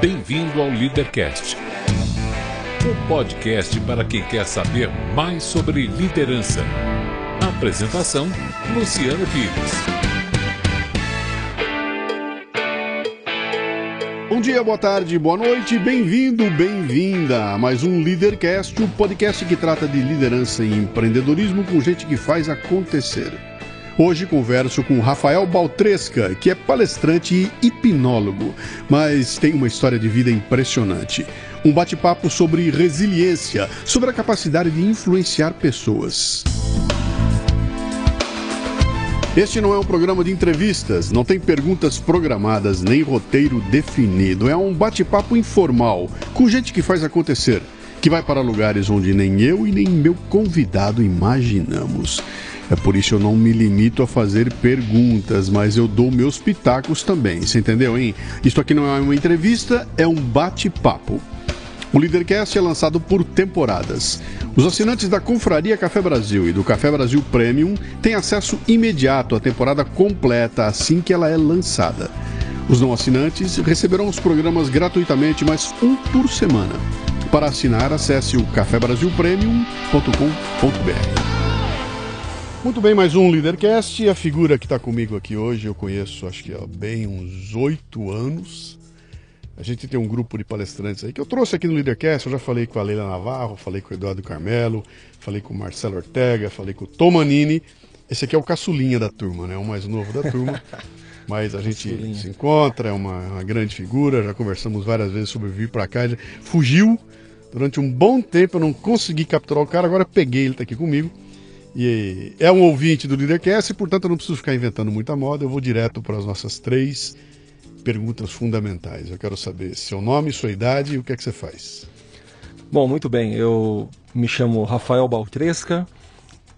Bem-vindo ao Leadercast, o podcast para quem quer saber mais sobre liderança. Apresentação: Luciano Pires. Bom dia, boa tarde, boa noite, bem-vindo, bem-vinda a mais um Leadercast, o podcast que trata de liderança e empreendedorismo com gente que faz acontecer. Hoje converso com Rafael Baltresca, que é palestrante e hipnólogo, mas tem uma história de vida impressionante. Um bate-papo sobre resiliência, sobre a capacidade de influenciar pessoas. Este não é um programa de entrevistas, não tem perguntas programadas nem roteiro definido. É um bate-papo informal, com gente que faz acontecer, que vai para lugares onde nem eu e nem meu convidado imaginamos. É por isso eu não me limito a fazer perguntas, mas eu dou meus pitacos também. Você entendeu, hein? Isto aqui não é uma entrevista, é um bate-papo. O Leadercast é lançado por temporadas. Os assinantes da Confraria Café Brasil e do Café Brasil Premium têm acesso imediato à temporada completa assim que ela é lançada. Os não assinantes receberão os programas gratuitamente, mas um por semana. Para assinar, acesse o cafebrasilpremium.com.br. Muito bem, mais um Leadercast. A figura que está comigo aqui hoje eu conheço acho que há bem uns oito anos. A gente tem um grupo de palestrantes aí que eu trouxe aqui no Leadercast. Eu já falei com a Leila Navarro, falei com o Eduardo Carmelo, falei com o Marcelo Ortega, falei com o Tomanini. Esse aqui é o caçulinha da turma, né? O mais novo da turma. Mas a gente caçulinha. se encontra, é uma, uma, grande figura. Já conversamos várias vezes sobre vir para cá. Fugiu durante um bom tempo, eu não consegui capturar o cara. Agora peguei, ele está aqui comigo. E é um ouvinte do Leadercast, e, portanto eu não preciso ficar inventando muita moda, eu vou direto para as nossas três perguntas fundamentais. Eu quero saber seu nome, sua idade e o que é que você faz. Bom, muito bem. Eu me chamo Rafael Baltresca,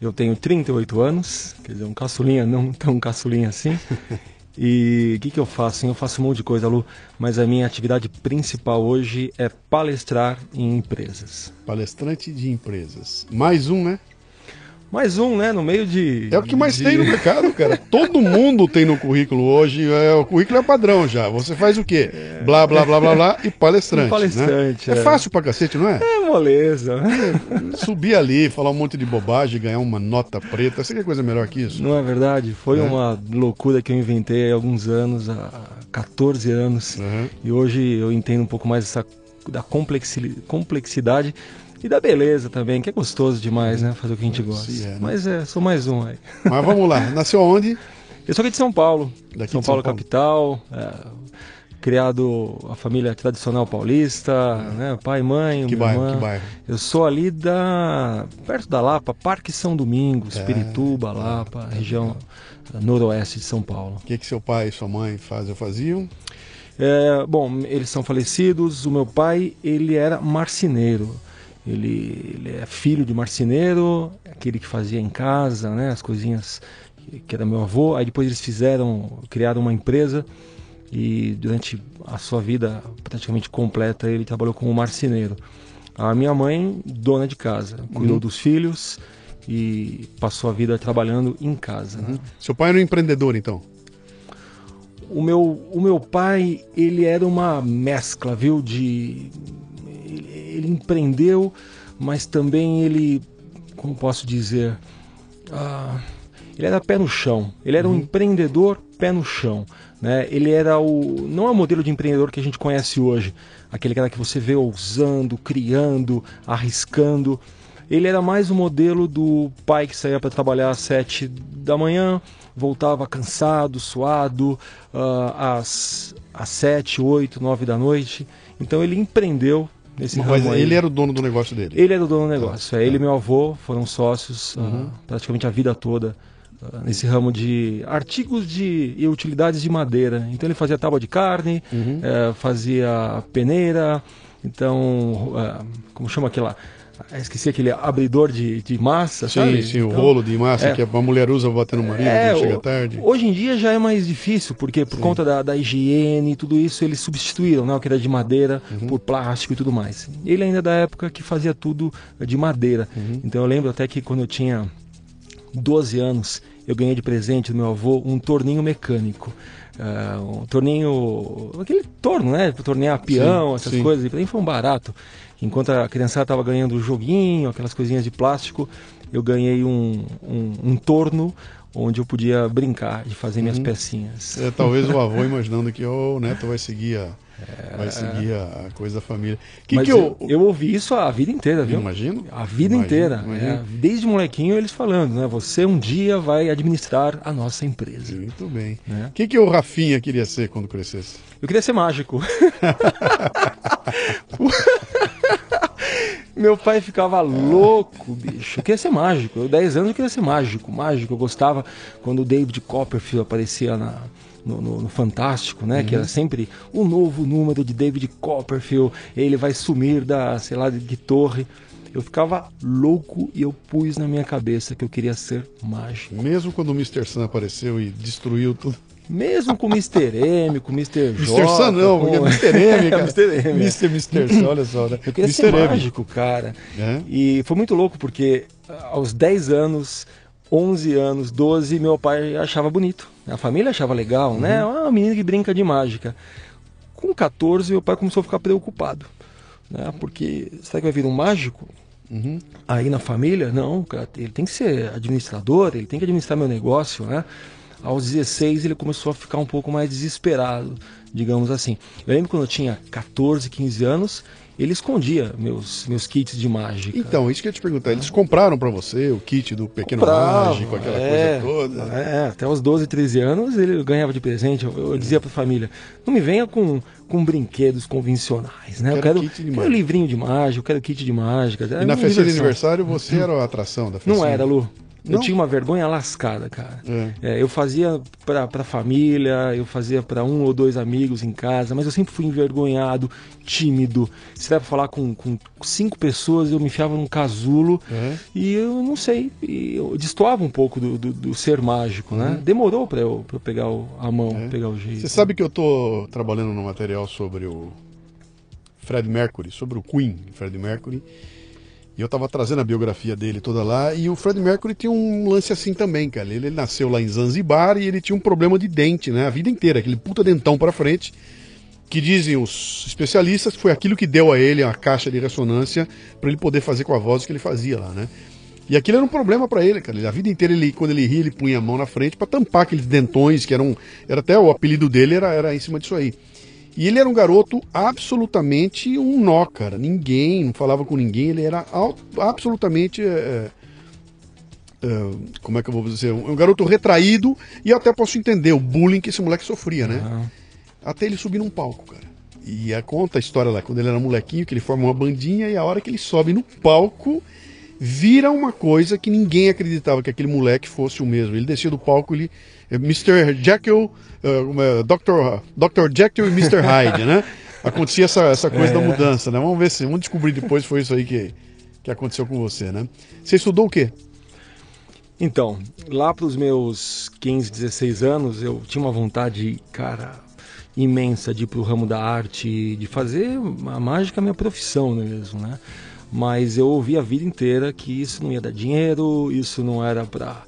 eu tenho 38 anos, quer dizer, um caçulinha, não tão caçulinha assim. E o que, que eu faço? Eu faço um monte de coisa, Lu, mas a minha atividade principal hoje é palestrar em empresas. Palestrante de empresas. Mais um, né? Mais um, né? No meio de. É o que mais de... tem no mercado, cara. Todo mundo tem no currículo hoje. É, o currículo é padrão já. Você faz o quê? É... Blá, blá, blá, blá, blá e palestrante. E palestrante. Né? É. é. fácil pra cacete, não é? É moleza. É, subir ali, falar um monte de bobagem, ganhar uma nota preta. Você quer coisa melhor que isso? Não é verdade? Foi é. uma loucura que eu inventei há alguns anos, há 14 anos. Uhum. E hoje eu entendo um pouco mais essa da complexidade e da beleza também, que é gostoso demais, né? Fazer o que a gente gosta. É, né? Mas é, sou mais um aí. Mas vamos lá, nasceu onde? Eu sou aqui de São Paulo. Daqui São, Paulo, São Paulo, capital. É, criado a família tradicional paulista, é. né? Pai, mãe, que bairro, irmã. Que bairro? Eu sou ali da perto da Lapa, Parque São Domingos, é, Pirituba, Lapa, região noroeste de São Paulo. O que que seu pai e sua mãe fazem, faziam? É, bom, eles são falecidos. O meu pai, ele era marceneiro. Ele, ele é filho de marceneiro, aquele que fazia em casa, né, as coisinhas que era meu avô. Aí depois eles fizeram, criaram uma empresa e durante a sua vida praticamente completa ele trabalhou como marceneiro. A minha mãe, dona de casa, cuidou uhum. dos filhos e passou a vida trabalhando em casa. Né? Uhum. Seu pai era um empreendedor, então? O meu, o meu pai, ele era uma mescla, viu, de ele empreendeu, mas também ele, como posso dizer, uh, ele era pé no chão. Ele era uhum. um empreendedor pé no chão. Né? Ele era o. não é o modelo de empreendedor que a gente conhece hoje. Aquele cara que você vê ousando, criando, arriscando. Ele era mais o modelo do pai que saía para trabalhar às sete da manhã, voltava cansado, suado, uh, às, às sete, oito, nove da noite. Então ele empreendeu nesse ramo ele era o dono do negócio dele? Ele era o dono do negócio. É, ele e meu avô foram sócios ah, uhum. uh, praticamente a vida toda uh, nesse ramo de artigos de, e utilidades de madeira. Então ele fazia tábua de carne, uhum. uh, fazia peneira, então, eh, como chama? Ah, esqueci aquele abridor de, de massa, sim, sabe? Sim, então, o rolo de massa é, que a mulher usa bater no marido é, chega tarde. Hoje em dia já é mais difícil, porque por sim. conta da, da higiene e tudo isso, eles substituíram né, o que era de madeira uhum. por plástico e tudo mais. Ele ainda é da época que fazia tudo de madeira. Uhum. Então eu lembro até que quando eu tinha 12 anos, eu ganhei de presente do meu avô um torninho mecânico. Uh, um torninho. aquele torno, né? Tornear peão, sim, essas sim. coisas. E pra mim foi um barato. Enquanto a criançada estava ganhando o joguinho, aquelas coisinhas de plástico, eu ganhei um, um, um torno onde eu podia brincar de fazer minhas uhum. pecinhas. É, talvez o avô imaginando que oh, o neto vai seguir a, é... vai seguir a, a, coisa da família. Que Mas que eu... eu... eu ouvi isso a vida inteira, viu? Imagino. A vida imagino, inteira. Imagino. É, desde molequinho eles falando, né? Você um dia vai administrar a nossa empresa. Muito bem. O é. que, que o Rafinha queria ser quando crescesse? Eu queria ser mágico. Meu pai ficava louco, bicho. Eu queria ser mágico. Eu, 10 anos eu queria ser mágico. Mágico. Eu gostava quando o David Copperfield aparecia na, no, no, no, Fantástico, né? Uhum. Que era sempre o um novo número de David Copperfield. Ele vai sumir da, sei lá, de, de torre. Eu ficava louco e eu pus na minha cabeça que eu queria ser mágico. Mesmo quando o Mr. Sun apareceu e destruiu tudo. Mesmo com o Mr. M, com o Mr. J. Mr. Sun não, com... porque é Mr. M, cara. Mr. M. Mr. Mr. Olha só, né? Eu queria Mr. ser M. mágico, cara. É? E foi muito louco, porque aos 10 anos, 11 anos, 12, meu pai achava bonito. A família achava legal, né? uhum. né? Uma menina que brinca de mágica. Com 14, meu pai começou a ficar preocupado. Né? Porque, será que vai vir um mágico? Uhum. Aí na família, não, cara, ele tem que ser administrador, ele tem que administrar meu negócio, né? Aos 16 ele começou a ficar um pouco mais desesperado, digamos assim. Eu lembro quando eu tinha 14, 15 anos, ele escondia meus, meus kits de mágica. Então, isso que eu ia te perguntar, eles compraram para você o kit do Pequeno Mágico, aquela é, coisa toda? É, até os 12, 13 anos ele ganhava de presente. Eu, eu dizia para a família, não me venha com, com brinquedos convencionais, né? Eu quero, eu quero, quero livrinho de mágica, eu quero kit de mágica. E na festa de aniversário você era a atração da festa? Não era, Lu. Não? Eu tinha uma vergonha lascada, cara. É. É, eu fazia pra, pra família, eu fazia para um ou dois amigos em casa, mas eu sempre fui envergonhado, tímido. Se der pra falar com, com cinco pessoas, eu me enfiava num casulo é. e eu não sei, eu destoava um pouco do, do, do ser mágico, né? Uhum. Demorou pra eu, pra eu pegar o, a mão, é. pegar o jeito. Você sabe que eu tô trabalhando no material sobre o Fred Mercury, sobre o Queen, Fred Mercury. E eu tava trazendo a biografia dele toda lá. E o Fred Mercury tinha um lance assim também, cara. Ele, ele nasceu lá em Zanzibar e ele tinha um problema de dente, né? A vida inteira, aquele puta dentão para frente. Que dizem os especialistas foi aquilo que deu a ele a caixa de ressonância para ele poder fazer com a voz que ele fazia lá, né? E aquilo era um problema para ele, cara. A vida inteira, ele, quando ele ria, ele punha a mão na frente para tampar aqueles dentões, que eram. Era até o apelido dele era, era em cima disso aí. E ele era um garoto absolutamente um nó, cara. Ninguém, não falava com ninguém, ele era absolutamente. É, é, como é que eu vou dizer? Um, um, garoto retraído e eu até posso entender o bullying que esse moleque sofria, né? Uhum. Até ele subir num palco, cara. E a, conta a história lá, quando ele era molequinho, que ele forma uma bandinha e a hora que ele sobe no palco, vira uma coisa que ninguém acreditava que aquele moleque fosse o mesmo. Ele descia do palco, ele Mr. Jekyll, uh, Dr. Dr. Jekyll e Mr. Hyde, né? Acontecia essa, essa coisa é. da mudança, né? Vamos ver se, vamos descobrir depois foi isso aí que, que aconteceu com você, né? Você estudou o quê? Então, lá para os meus 15, 16 anos, eu tinha uma vontade, cara, imensa de ir para o ramo da arte, de fazer a mágica minha profissão mesmo, né? Mas eu ouvi a vida inteira que isso não ia dar dinheiro, isso não era para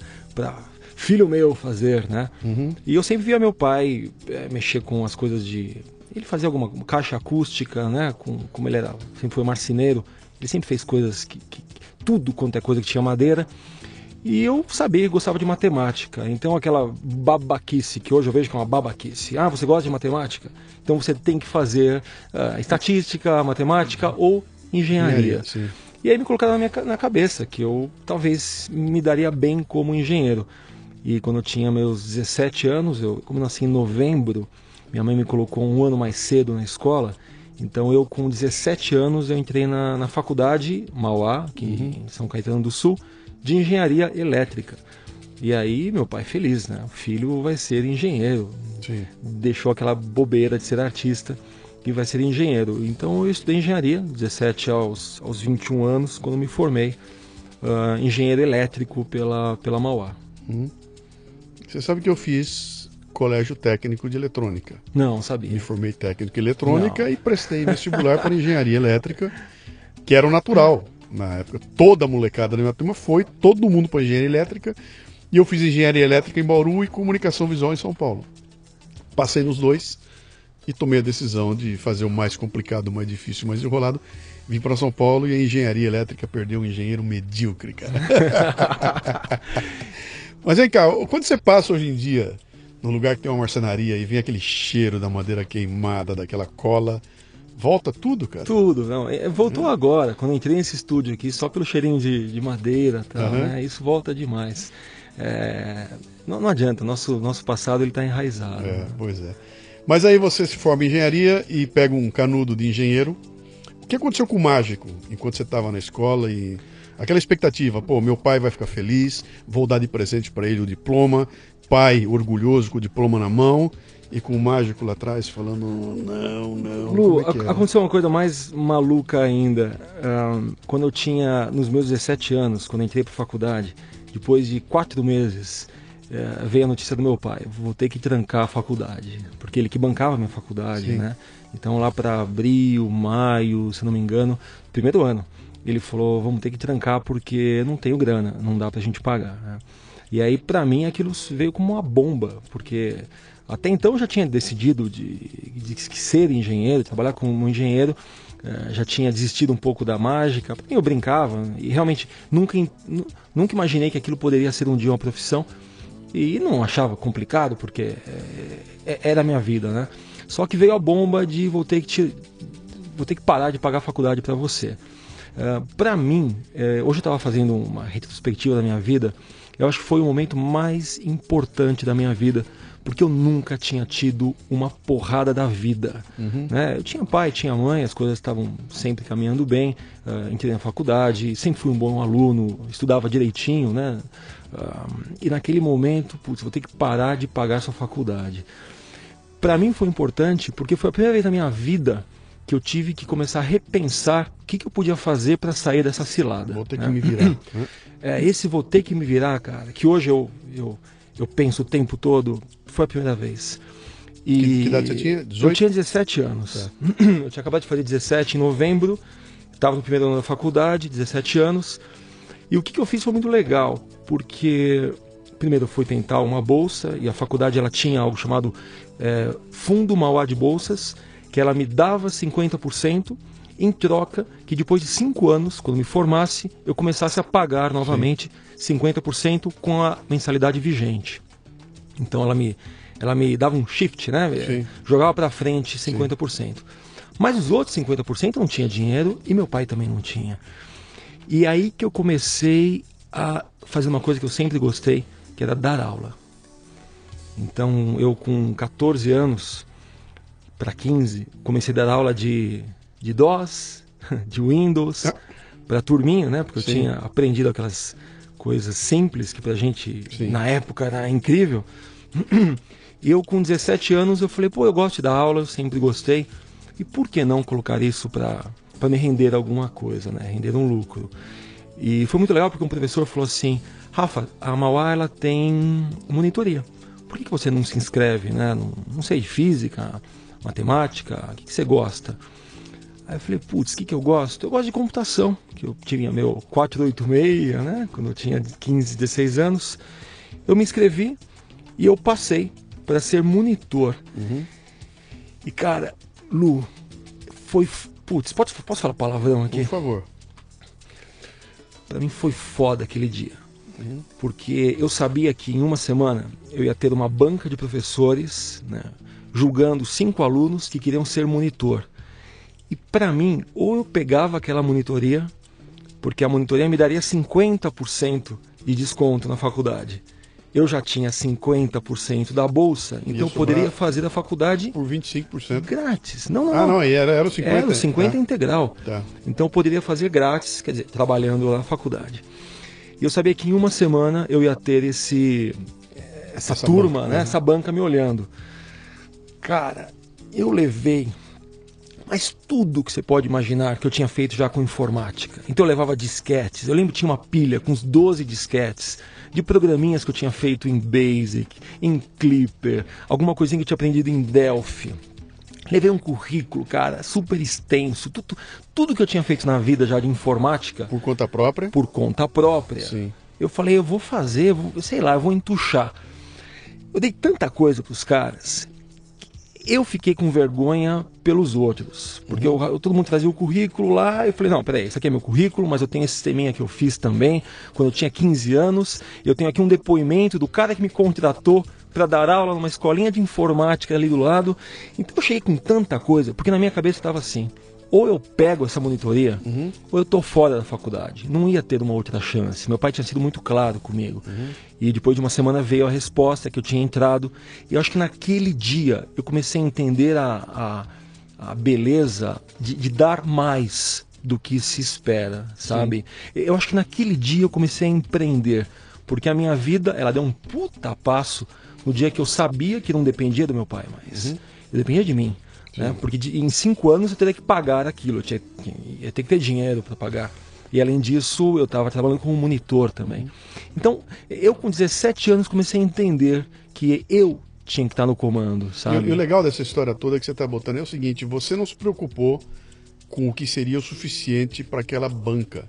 filho meu fazer, né? Uhum. E eu sempre via meu pai é, mexer com as coisas de. Ele fazia alguma caixa acústica, né? Com, como ele era, sempre foi marceneiro, ele sempre fez coisas que, que tudo quanto é coisa que tinha madeira. E eu sabia que gostava de matemática. Então aquela babaquice que hoje eu vejo que é uma babaquice. Ah, você gosta de matemática? Então você tem que fazer uh, estatística, matemática ou engenharia. engenharia e aí me colocaram na, minha, na cabeça que eu talvez me daria bem como engenheiro. E quando eu tinha meus 17 anos, eu, como eu nasci em novembro, minha mãe me colocou um ano mais cedo na escola. Então eu com 17 anos eu entrei na, na faculdade Mauá, aqui uhum. em São Caetano do Sul, de engenharia elétrica. E aí meu pai feliz, né? O filho vai ser engenheiro. Sim. Deixou aquela bobeira de ser artista e vai ser engenheiro. Então eu estudei engenharia, 17 aos, aos 21 anos, quando me formei uh, engenheiro elétrico pela, pela Mauá. Uhum. Você sabe que eu fiz colégio técnico de eletrônica. Não, sabia. Me formei técnico em eletrônica Não. e prestei vestibular para engenharia elétrica, que era o natural. Na época, toda a molecada da minha turma foi, todo mundo para engenharia elétrica. E eu fiz engenharia elétrica em Bauru e comunicação visual em São Paulo. Passei nos dois e tomei a decisão de fazer o mais complicado, o mais difícil, o mais enrolado. Vim para São Paulo e a engenharia elétrica perdeu um engenheiro medíocre, cara. Mas vem cá, quando você passa hoje em dia no lugar que tem uma marcenaria e vem aquele cheiro da madeira queimada, daquela cola, volta tudo, cara? Tudo, não. É, voltou agora, quando eu entrei nesse estúdio aqui, só pelo cheirinho de, de madeira, tal, Aham. né? Isso volta demais. É, não, não adianta, nosso, nosso passado ele está enraizado. É, pois é. Mas aí você se forma em engenharia e pega um canudo de engenheiro. O que aconteceu com o mágico enquanto você estava na escola e aquela expectativa, pô, meu pai vai ficar feliz, vou dar de presente para ele o diploma, pai orgulhoso com o diploma na mão e com o mágico lá atrás falando não, não. Lu, é é? aconteceu uma coisa mais maluca ainda. Ahn, quando eu tinha, nos meus 17 anos, quando entrei para faculdade, depois de quatro meses, eh, veio a notícia do meu pai: vou ter que trancar a faculdade, porque ele que bancava a minha faculdade, Sim. né? Então lá para abril, maio, se não me engano, primeiro ano, ele falou: vamos ter que trancar porque não tenho grana, não dá pra gente pagar. né? E aí para mim aquilo veio como uma bomba, porque até então eu já tinha decidido de, de ser engenheiro, trabalhar como engenheiro, eh, já tinha desistido um pouco da mágica, porque eu brincava e realmente nunca, nunca imaginei que aquilo poderia ser um dia uma profissão e não achava complicado porque eh, eh, era a minha vida, né? Só que veio a bomba de vou ter que te, vou ter que parar de pagar a faculdade para você. Para mim, eh, hoje eu estava fazendo uma retrospectiva da minha vida, eu acho que foi o momento mais importante da minha vida, porque eu nunca tinha tido uma porrada da vida. né? Eu tinha pai, tinha mãe, as coisas estavam sempre caminhando bem, ah, entrei na faculdade, sempre fui um bom aluno, estudava direitinho, né? Ah, e naquele momento, putz, vou ter que parar de pagar essa faculdade para mim foi importante porque foi a primeira vez na minha vida que eu tive que começar a repensar o que, que eu podia fazer para sair dessa cilada. Vou ter que né? me virar. É, esse vou ter que me virar, cara, que hoje eu, eu, eu penso o tempo todo, foi a primeira vez. E Que- que idade você tinha? 18? Eu tinha 17 anos. Eu tinha acabado de fazer 17 em novembro, estava no primeiro ano da faculdade, 17 anos. E o que, que eu fiz foi muito legal, porque primeiro eu fui tentar uma bolsa e a faculdade ela tinha algo chamado é, Fundo Mauá de Bolsas, que ela me dava 50% em troca que depois de cinco anos, quando me formasse, eu começasse a pagar novamente 50% com a mensalidade vigente. Então ela me, ela me dava um shift, né? Sim. Jogava para frente 50%. Mas os outros 50% não tinha dinheiro e meu pai também não tinha. E aí que eu comecei a fazer uma coisa que eu sempre gostei, que era dar aula. Então eu com 14 anos para 15 comecei a dar aula de, de DOS, de Windows, Ah. para turminha, né? Porque eu Sim. tinha aprendido aquelas coisas simples que pra gente Sim. na época era incrível. E eu com 17 anos eu falei, pô, eu gosto de dar aula, eu sempre gostei. E por que não colocar isso para para me render alguma coisa, né? Render um lucro. E foi muito legal porque um professor falou assim: Rafa, a Mauá ela tem monitoria. Por que, que você não se inscreve, né? Não, não sei, de física, matemática, o que, que você gosta? Aí eu falei, putz, o que, que eu gosto? Eu gosto de computação, que eu tinha meu 486, né? Quando eu tinha 15, 16 anos. Eu me inscrevi e eu passei para ser monitor. E cara, Lu, foi. Putz, pode, posso falar palavrão aqui? Por favor. Pra mim foi foda aquele dia. Porque eu sabia que em uma semana eu ia ter uma banca de professores né, julgando cinco alunos que queriam ser monitor. E pra mim, ou eu pegava aquela monitoria, porque a monitoria me daria 50% de desconto na faculdade. Eu já tinha 50% da bolsa, então eu poderia fazer a faculdade Por 25%. grátis. Não, não, Ah, não, era, era o 50%. Era o 50 integral. Tá. Então eu poderia fazer grátis, quer dizer, trabalhando lá na faculdade. E eu sabia que em uma semana eu ia ter esse essa, Essa turma, banca, né, né? essa banca me olhando. Cara, eu levei mas tudo que você pode imaginar que eu tinha feito já com informática. Então eu levava disquetes. Eu lembro que tinha uma pilha com uns 12 disquetes de programinhas que eu tinha feito em Basic, em Clipper, alguma coisinha que eu tinha aprendido em Delphi. Levei um currículo, cara, super extenso, tudo, tudo que eu tinha feito na vida já de informática Por conta própria. por conta própria. Sim. eu falei, eu vou fazer, eu vou, sei lá, eu vou entuchar. Eu dei tanta coisa para os caras eu fiquei com vergonha pelos outros. Porque eu, todo mundo trazia o currículo lá, eu falei, não, peraí, isso aqui é meu currículo, mas eu tenho esse sisteminha que eu fiz também, quando eu tinha 15 anos. Eu tenho aqui um depoimento do cara que me contratou para dar aula numa escolinha de informática ali do lado. Então eu cheguei com tanta coisa, porque na minha cabeça estava assim ou eu pego essa monitoria, uhum. ou eu tô fora da faculdade. Não ia ter uma outra chance. Meu pai tinha sido muito claro comigo. Uhum. E depois de uma semana veio a resposta que eu tinha entrado. E eu acho que naquele dia eu comecei a entender a, a, a beleza de, de, dar mais do que se espera, sabe? Sim. Eu acho que naquele dia eu comecei a empreender. Porque a minha vida, ela deu um puta passo no dia que eu sabia que não dependia do meu pai mais. Uhum. Dependia de mim. Né? Porque de, em cinco anos eu teria que pagar aquilo, eu tinha, ia ter que ter dinheiro para pagar. E além disso, eu estava trabalhando como monitor também. Então, eu com 17 anos comecei a entender que eu tinha que estar no comando, sabe? E, e o legal dessa história toda que você está botando é o seguinte: você não se preocupou com o que seria o suficiente para aquela banca.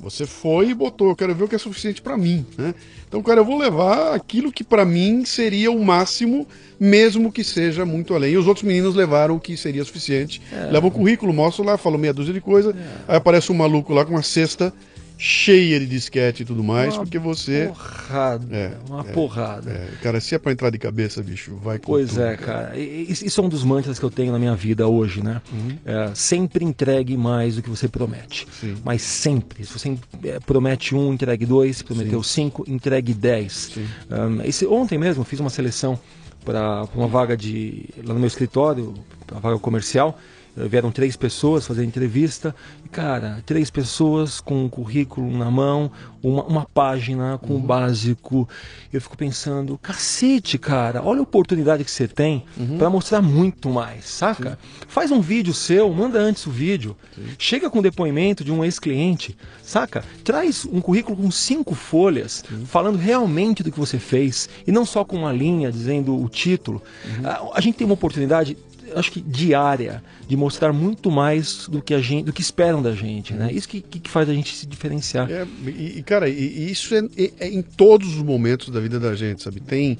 Você foi e botou, eu quero ver o que é suficiente para mim, né? Então, cara, eu vou levar aquilo que para mim seria o máximo, mesmo que seja muito além. E os outros meninos levaram o que seria suficiente. É. Levam o currículo, mostram lá, falam meia dúzia de coisa. É. Aí aparece um maluco lá com uma cesta cheia de disquete e tudo mais, uma porque você. Porrada, é, uma é, porrada. É. Cara, se é pra entrar de cabeça, bicho, vai com Pois tudo, é, cara. Isso é um dos mantras que eu tenho na minha vida hoje, né? Uhum. É, sempre entregue mais do que você promete. Sim. Mas sempre. Se você é, promete um, entregue dois. Se prometeu Sim. cinco, entregue dez. Um, esse, ontem mesmo fiz uma seleção para uma vaga de. lá no meu escritório, uma vaga comercial. Vieram três pessoas fazer entrevista. E, cara, três pessoas com um currículo na mão, uma, uma página com o uhum. básico. Eu fico pensando, cacete, cara, olha a oportunidade que você tem uhum. para mostrar muito mais, saca? Sim. Faz um vídeo seu, manda antes o vídeo. Sim. Chega com depoimento de um ex-cliente, saca? Traz um currículo com cinco folhas, Sim. falando realmente do que você fez. E não só com uma linha dizendo o título. Uhum. A, a gente tem uma oportunidade acho que diária de mostrar muito mais do que a gente, do que esperam da gente, né? Isso que, que faz a gente se diferenciar. É, e, cara, e, isso é, é, é, em todos os momentos da vida da gente, sabe? Tem,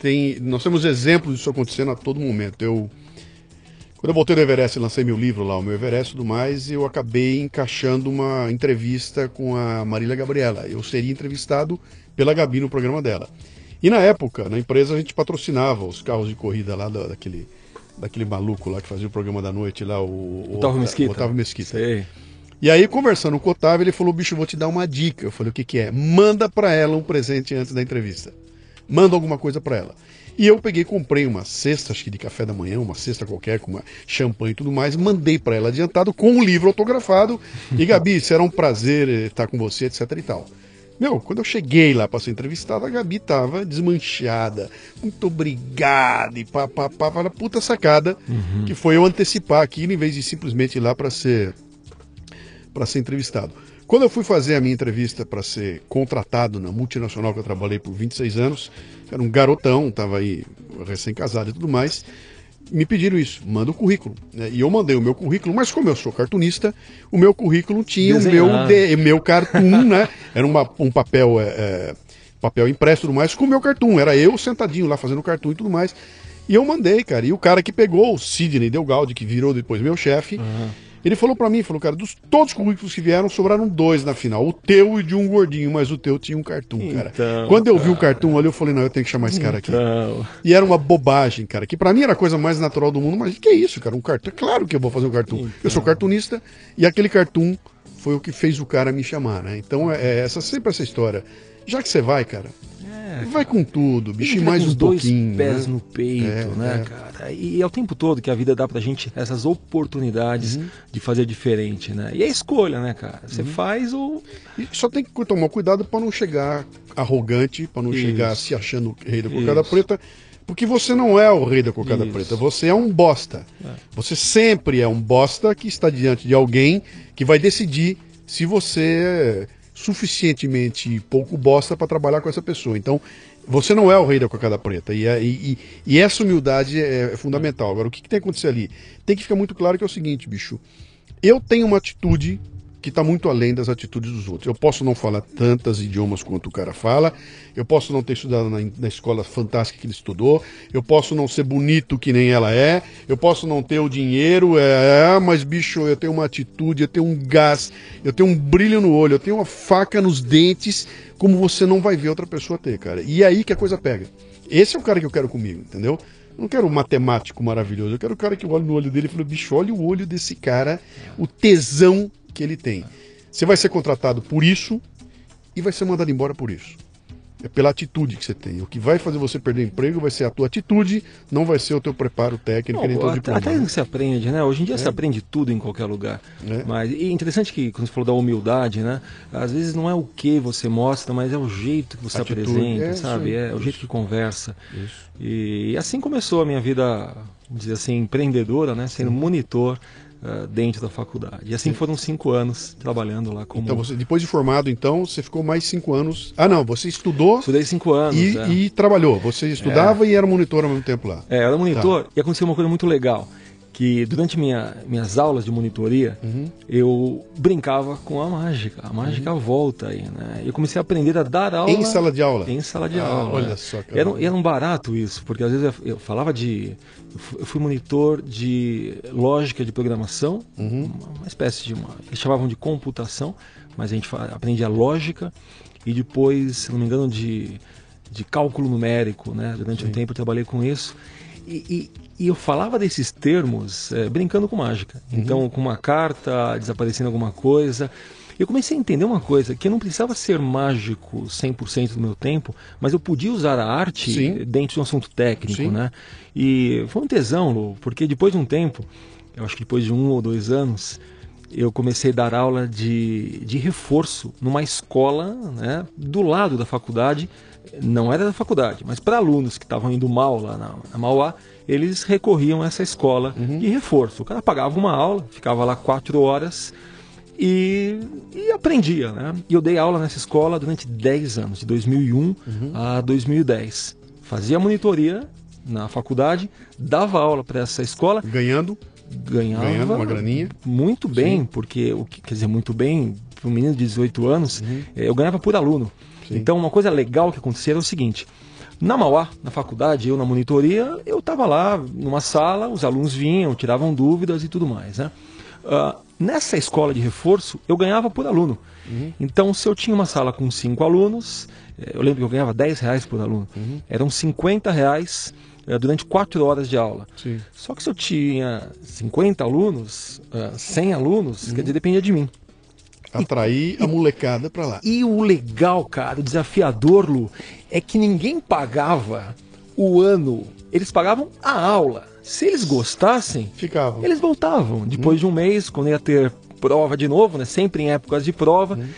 tem, nós temos exemplos disso acontecendo a todo momento. Eu quando eu voltei do Everest lancei meu livro lá, o meu Everest e tudo mais, eu acabei encaixando uma entrevista com a Marília Gabriela. Eu seria entrevistado pela Gabi no programa dela. E na época, na empresa, a gente patrocinava os carros de corrida lá daquele daquele maluco lá que fazia o programa da noite lá, o, Otávio Mesquita. Otávio Mesquita. Sei. E aí, conversando com o Otávio, ele falou: bicho, vou te dar uma dica. Eu falei: o que, que é? Manda para ela um presente antes da entrevista. Manda alguma coisa para ela. E eu peguei, comprei uma cesta, acho que de café da manhã, uma cesta qualquer, com uma champanhe e tudo mais, mandei para ela adiantado com um livro autografado. E Gabi, será um prazer estar com você, etc e tal. Meu, quando eu cheguei lá para ser entrevistada, a Gabi tava desmanchada. Muito obrigado. E pá, pá, pá, pá, puta sacada. Uhum. Que foi eu antecipar aquilo em vez de simplesmente ir lá para ser para ser entrevistado. Quando eu fui fazer a minha entrevista para ser contratado na multinacional que eu trabalhei por 26 anos, era um garotão, tava aí recém-casado e tudo mais me pediram isso, manda o currículo. Né? E eu mandei o meu currículo, mas como eu sou cartunista, o meu currículo tinha o meu, de, meu cartoon, né? Era uma, um papel, é, é, papel impresso e tudo mais, com o meu cartoon. Era eu sentadinho lá fazendo cartoon e tudo mais. E eu mandei, cara. E o cara que pegou, o Sidney Delgaldi, que virou depois meu chefe, uhum. Ele falou para mim, falou, cara, dos todos os currículos que vieram, sobraram dois na final. O teu e de um gordinho, mas o teu tinha um cartoon, cara. Então, Quando eu cara. vi o cartoon ali, eu falei, não, eu tenho que chamar esse cara aqui. Então... E era uma bobagem, cara, que para mim era a coisa mais natural do mundo, mas que é isso, cara? Um cartoon. É claro que eu vou fazer um cartoon. Então... Eu sou então. cartunista e aquele cartoon foi o que fez o cara me chamar, né? Então é, é essa sempre essa história. Já que você vai, cara, é, vai com tudo, bicho, mais uns um dois pouquinho. pés né? no peito, é, né, é. cara? E é o tempo todo que a vida dá pra gente essas oportunidades uhum. de fazer diferente, né? E é escolha, né, cara? Você uhum. faz ou. E só tem que tomar cuidado para não chegar arrogante, para não Isso. chegar se achando rei da cocada preta. Porque você não é o rei da cocada Isso. preta, você é um bosta. É. Você sempre é um bosta que está diante de alguém que vai decidir se você suficientemente pouco bosta para trabalhar com essa pessoa. Então, você não é o rei da cocada preta. E, e, e essa humildade é, é, fundamental. Agora, o que, que tem que acontecer ali? Tem que ficar muito claro que é o seguinte, bicho. Eu tenho uma atitude que está muito além das atitudes dos outros. Eu posso não falar tantos idiomas quanto o cara fala, eu posso não ter estudado na, na, escola fantástica que ele estudou, eu posso não ser bonito que nem ela é, eu posso não ter o dinheiro, é, mas bicho, eu tenho uma atitude, eu tenho um gás, eu tenho um brilho no olho, eu tenho uma faca nos dentes, como você não vai ver outra pessoa ter, cara. E é aí que a coisa pega. Esse é o cara que eu quero comigo, entendeu? Eu não quero um matemático maravilhoso, eu quero o cara que olha no olho dele e fala, bicho, olha o olho desse cara, o tesão que ele tem. Você vai ser contratado por isso e vai ser mandado embora por isso. É pela atitude que você tem. O que vai fazer você perder emprego vai ser a tua atitude, não vai ser o teu preparo técnico não, nem teu diploma. Até que se aprende, né? Hoje em dia é. se aprende tudo em qualquer lugar. É. Mas é interessante que quando você falou da humildade, né? Às vezes não é o que você mostra, mas é o jeito que você atitude. apresenta, é, sabe? É, o jeito que conversa. Isso. E, e assim começou a minha vida, vamos dizer assim, empreendedora, né? Sendo monitor uh, dentro da faculdade. E assim foram cinco anos trabalhando lá como. Então, você, depois de formado, então, você ficou mais cinco anos. Ah, não, você estudou. Estudei cinco anos. E, é. e trabalhou. Você estudava é. e era monitor ao mesmo tempo lá. É, era monitor tá. e aconteceu uma coisa muito legal que durante minha, minhas aulas de monitoria uhum. eu brincava com a mágica. A mágica uhum. volta aí, né? Eu comecei a aprender a dar aula. Em sala de aula? Em sala de ah, aula. Olha só, cara. Era, era um barato isso, porque às vezes eu, eu falava de. Eu fui monitor de lógica de programação, uhum. uma espécie de uma. Eles chamavam de computação, mas a gente aprendia lógica e depois, se não me engano, de, de cálculo numérico, né? Durante Sim. um tempo eu trabalhei com isso. E, e, e eu falava desses termos é, brincando com mágica. Uhum. Então, com uma carta, desaparecendo alguma coisa. Eu comecei a entender uma coisa, que eu não precisava ser mágico 100% do meu tempo, mas eu podia usar a arte Sim. dentro de um assunto técnico, Sim. né? E foi um tesão, Lu, porque depois de um tempo, eu acho que depois de um ou dois anos, eu comecei a dar aula de, de reforço numa escola né, do lado da faculdade, não era da faculdade, mas para alunos que estavam indo mal lá na, na Mauá, eles recorriam a essa escola uhum. de reforço. O cara pagava uma aula, ficava lá quatro horas e, e aprendia. Né? E eu dei aula nessa escola durante 10 anos, de 2001 uhum. a 2010. Fazia monitoria na faculdade, dava aula para essa escola. Ganhando? Ganhava Ganhando uma graninha. Muito bem, Sim. porque, o que quer dizer, muito bem, para um menino de 18 anos, uhum. eu ganhava por aluno. Sim. Então, uma coisa legal que acontecia era o seguinte: na Mauá, na faculdade, eu na monitoria, eu estava lá numa sala, os alunos vinham, tiravam dúvidas e tudo mais. Né? Uh, nessa escola de reforço, eu ganhava por aluno. Uhum. Então, se eu tinha uma sala com cinco alunos, eh, eu lembro que eu ganhava 10 reais por aluno. Uhum. Eram 50 reais uh, durante quatro horas de aula. Sim. Só que se eu tinha 50 alunos, uh, ah, 100 alunos, uhum. quer dizer, dependia de mim atrair e, a molecada para lá. E o legal, cara, o desafiador, Lu, é que ninguém pagava o ano, eles pagavam a aula. Se eles gostassem, Ficavam. eles voltavam. Depois hum. de um mês, quando ia ter prova de novo, né? Sempre em épocas de prova. Hum.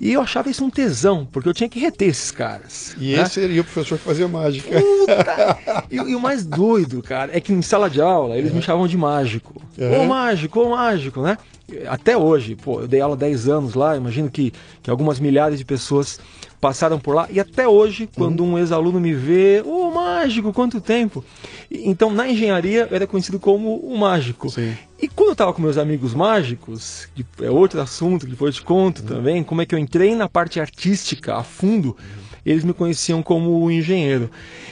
E eu achava isso um tesão, porque eu tinha que reter esses caras. E né? esse seria o professor que fazia mágica. Puta! e, e, o mais doido, cara, é que em sala de aula eles é. me chamavam de mágico. É. Ô mágico, ô mágico, né? Até hoje, pô, eu dei aula 10 anos lá, imagino que, que algumas milhares de pessoas passaram por lá, e até hoje, quando uhum. um ex-aluno me vê, ô, oh, mágico, quanto tempo! Então, na engenharia, eu era conhecido como o mágico. Sim. E quando eu estava com meus amigos mágicos, que é outro assunto que depois eu te conto uhum. também, como é que eu entrei na parte artística a fundo, uhum. eles me conheciam como o engenheiro.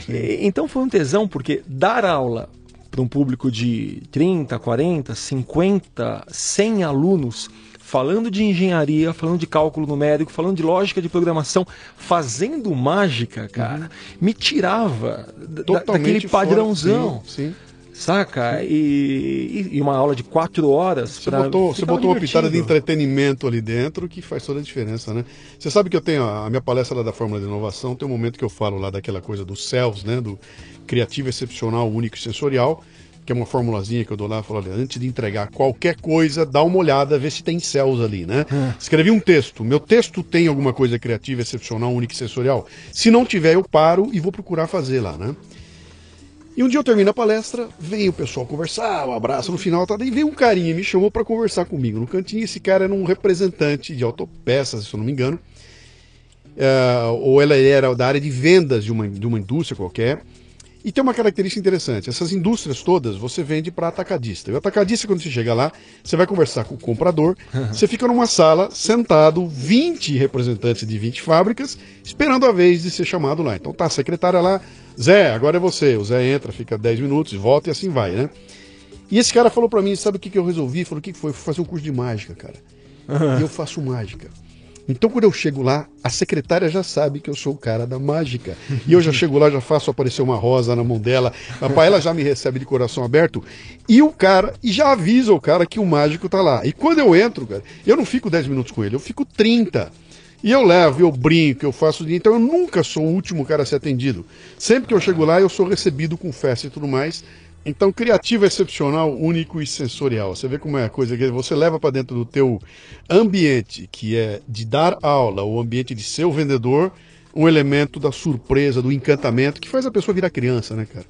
E, então foi um tesão, porque dar aula para um público de 30, 40, 50, 100 alunos, falando de engenharia, falando de cálculo numérico, falando de lógica de programação, fazendo mágica, cara, uhum. me tirava da, daquele padrãozão. Sim, sim. Saca? E, e, uma aula de quatro horas. Você botou, você botou uma pitada de entretenimento ali dentro que faz toda a diferença, né? Você sabe que eu tenho a, a minha palestra lá da Fórmula de Inovação, tem um momento que eu falo lá daquela coisa do CELS, né? Do criativo, excepcional, único e sensorial, que é uma formulazinha que eu dou lá, falo, olha, antes de entregar qualquer coisa, dá uma olhada, vê se tem céus ali, né? É. Escrevi um texto. Meu texto tem alguma coisa criativa, excepcional, única e sensorial? Se não tiver, eu paro e vou procurar fazer lá, né? E um dia eu termino a palestra, vem o pessoal conversar, um abraço no final, tá? Daí veio um carinha me chamou para conversar comigo no cantinho. Esse cara era um representante de autopeças, se eu não me engano. Uh, ou ela era da área de vendas de uma, de uma indústria qualquer. E tem uma característica interessante: essas indústrias todas você vende para atacadista. E o atacadista, quando você chega lá, você vai conversar com o comprador, você fica numa sala, sentado, 20 representantes de 20 fábricas, esperando a vez de ser chamado lá. Então tá, a secretária lá, Zé, agora é você. O Zé entra, fica 10 minutos, volta e assim vai, né? E esse cara falou para mim: sabe o que, que eu resolvi? Falou: o que, que foi? Fui fazer um curso de mágica, cara. E eu faço mágica. Então, quando eu chego lá, a secretária já sabe que eu sou o cara da mágica. E eu já chego lá, já faço aparecer uma rosa na mão dela. Rapaz, ela já me recebe de coração aberto. E o cara, e já avisa o cara que o mágico tá lá. E quando eu entro, cara, eu não fico 10 minutos com ele, eu fico 30. E eu levo, eu brinco, eu faço. Então eu nunca sou o último cara a ser atendido. Sempre que eu chego lá, eu sou recebido com festa e tudo mais. Então, criativo, excepcional, único e sensorial. Você vê como é a coisa que você leva para dentro do teu ambiente, que é de dar aula, o ambiente de ser o vendedor, um elemento da surpresa, do encantamento, que faz a pessoa virar criança, né, cara?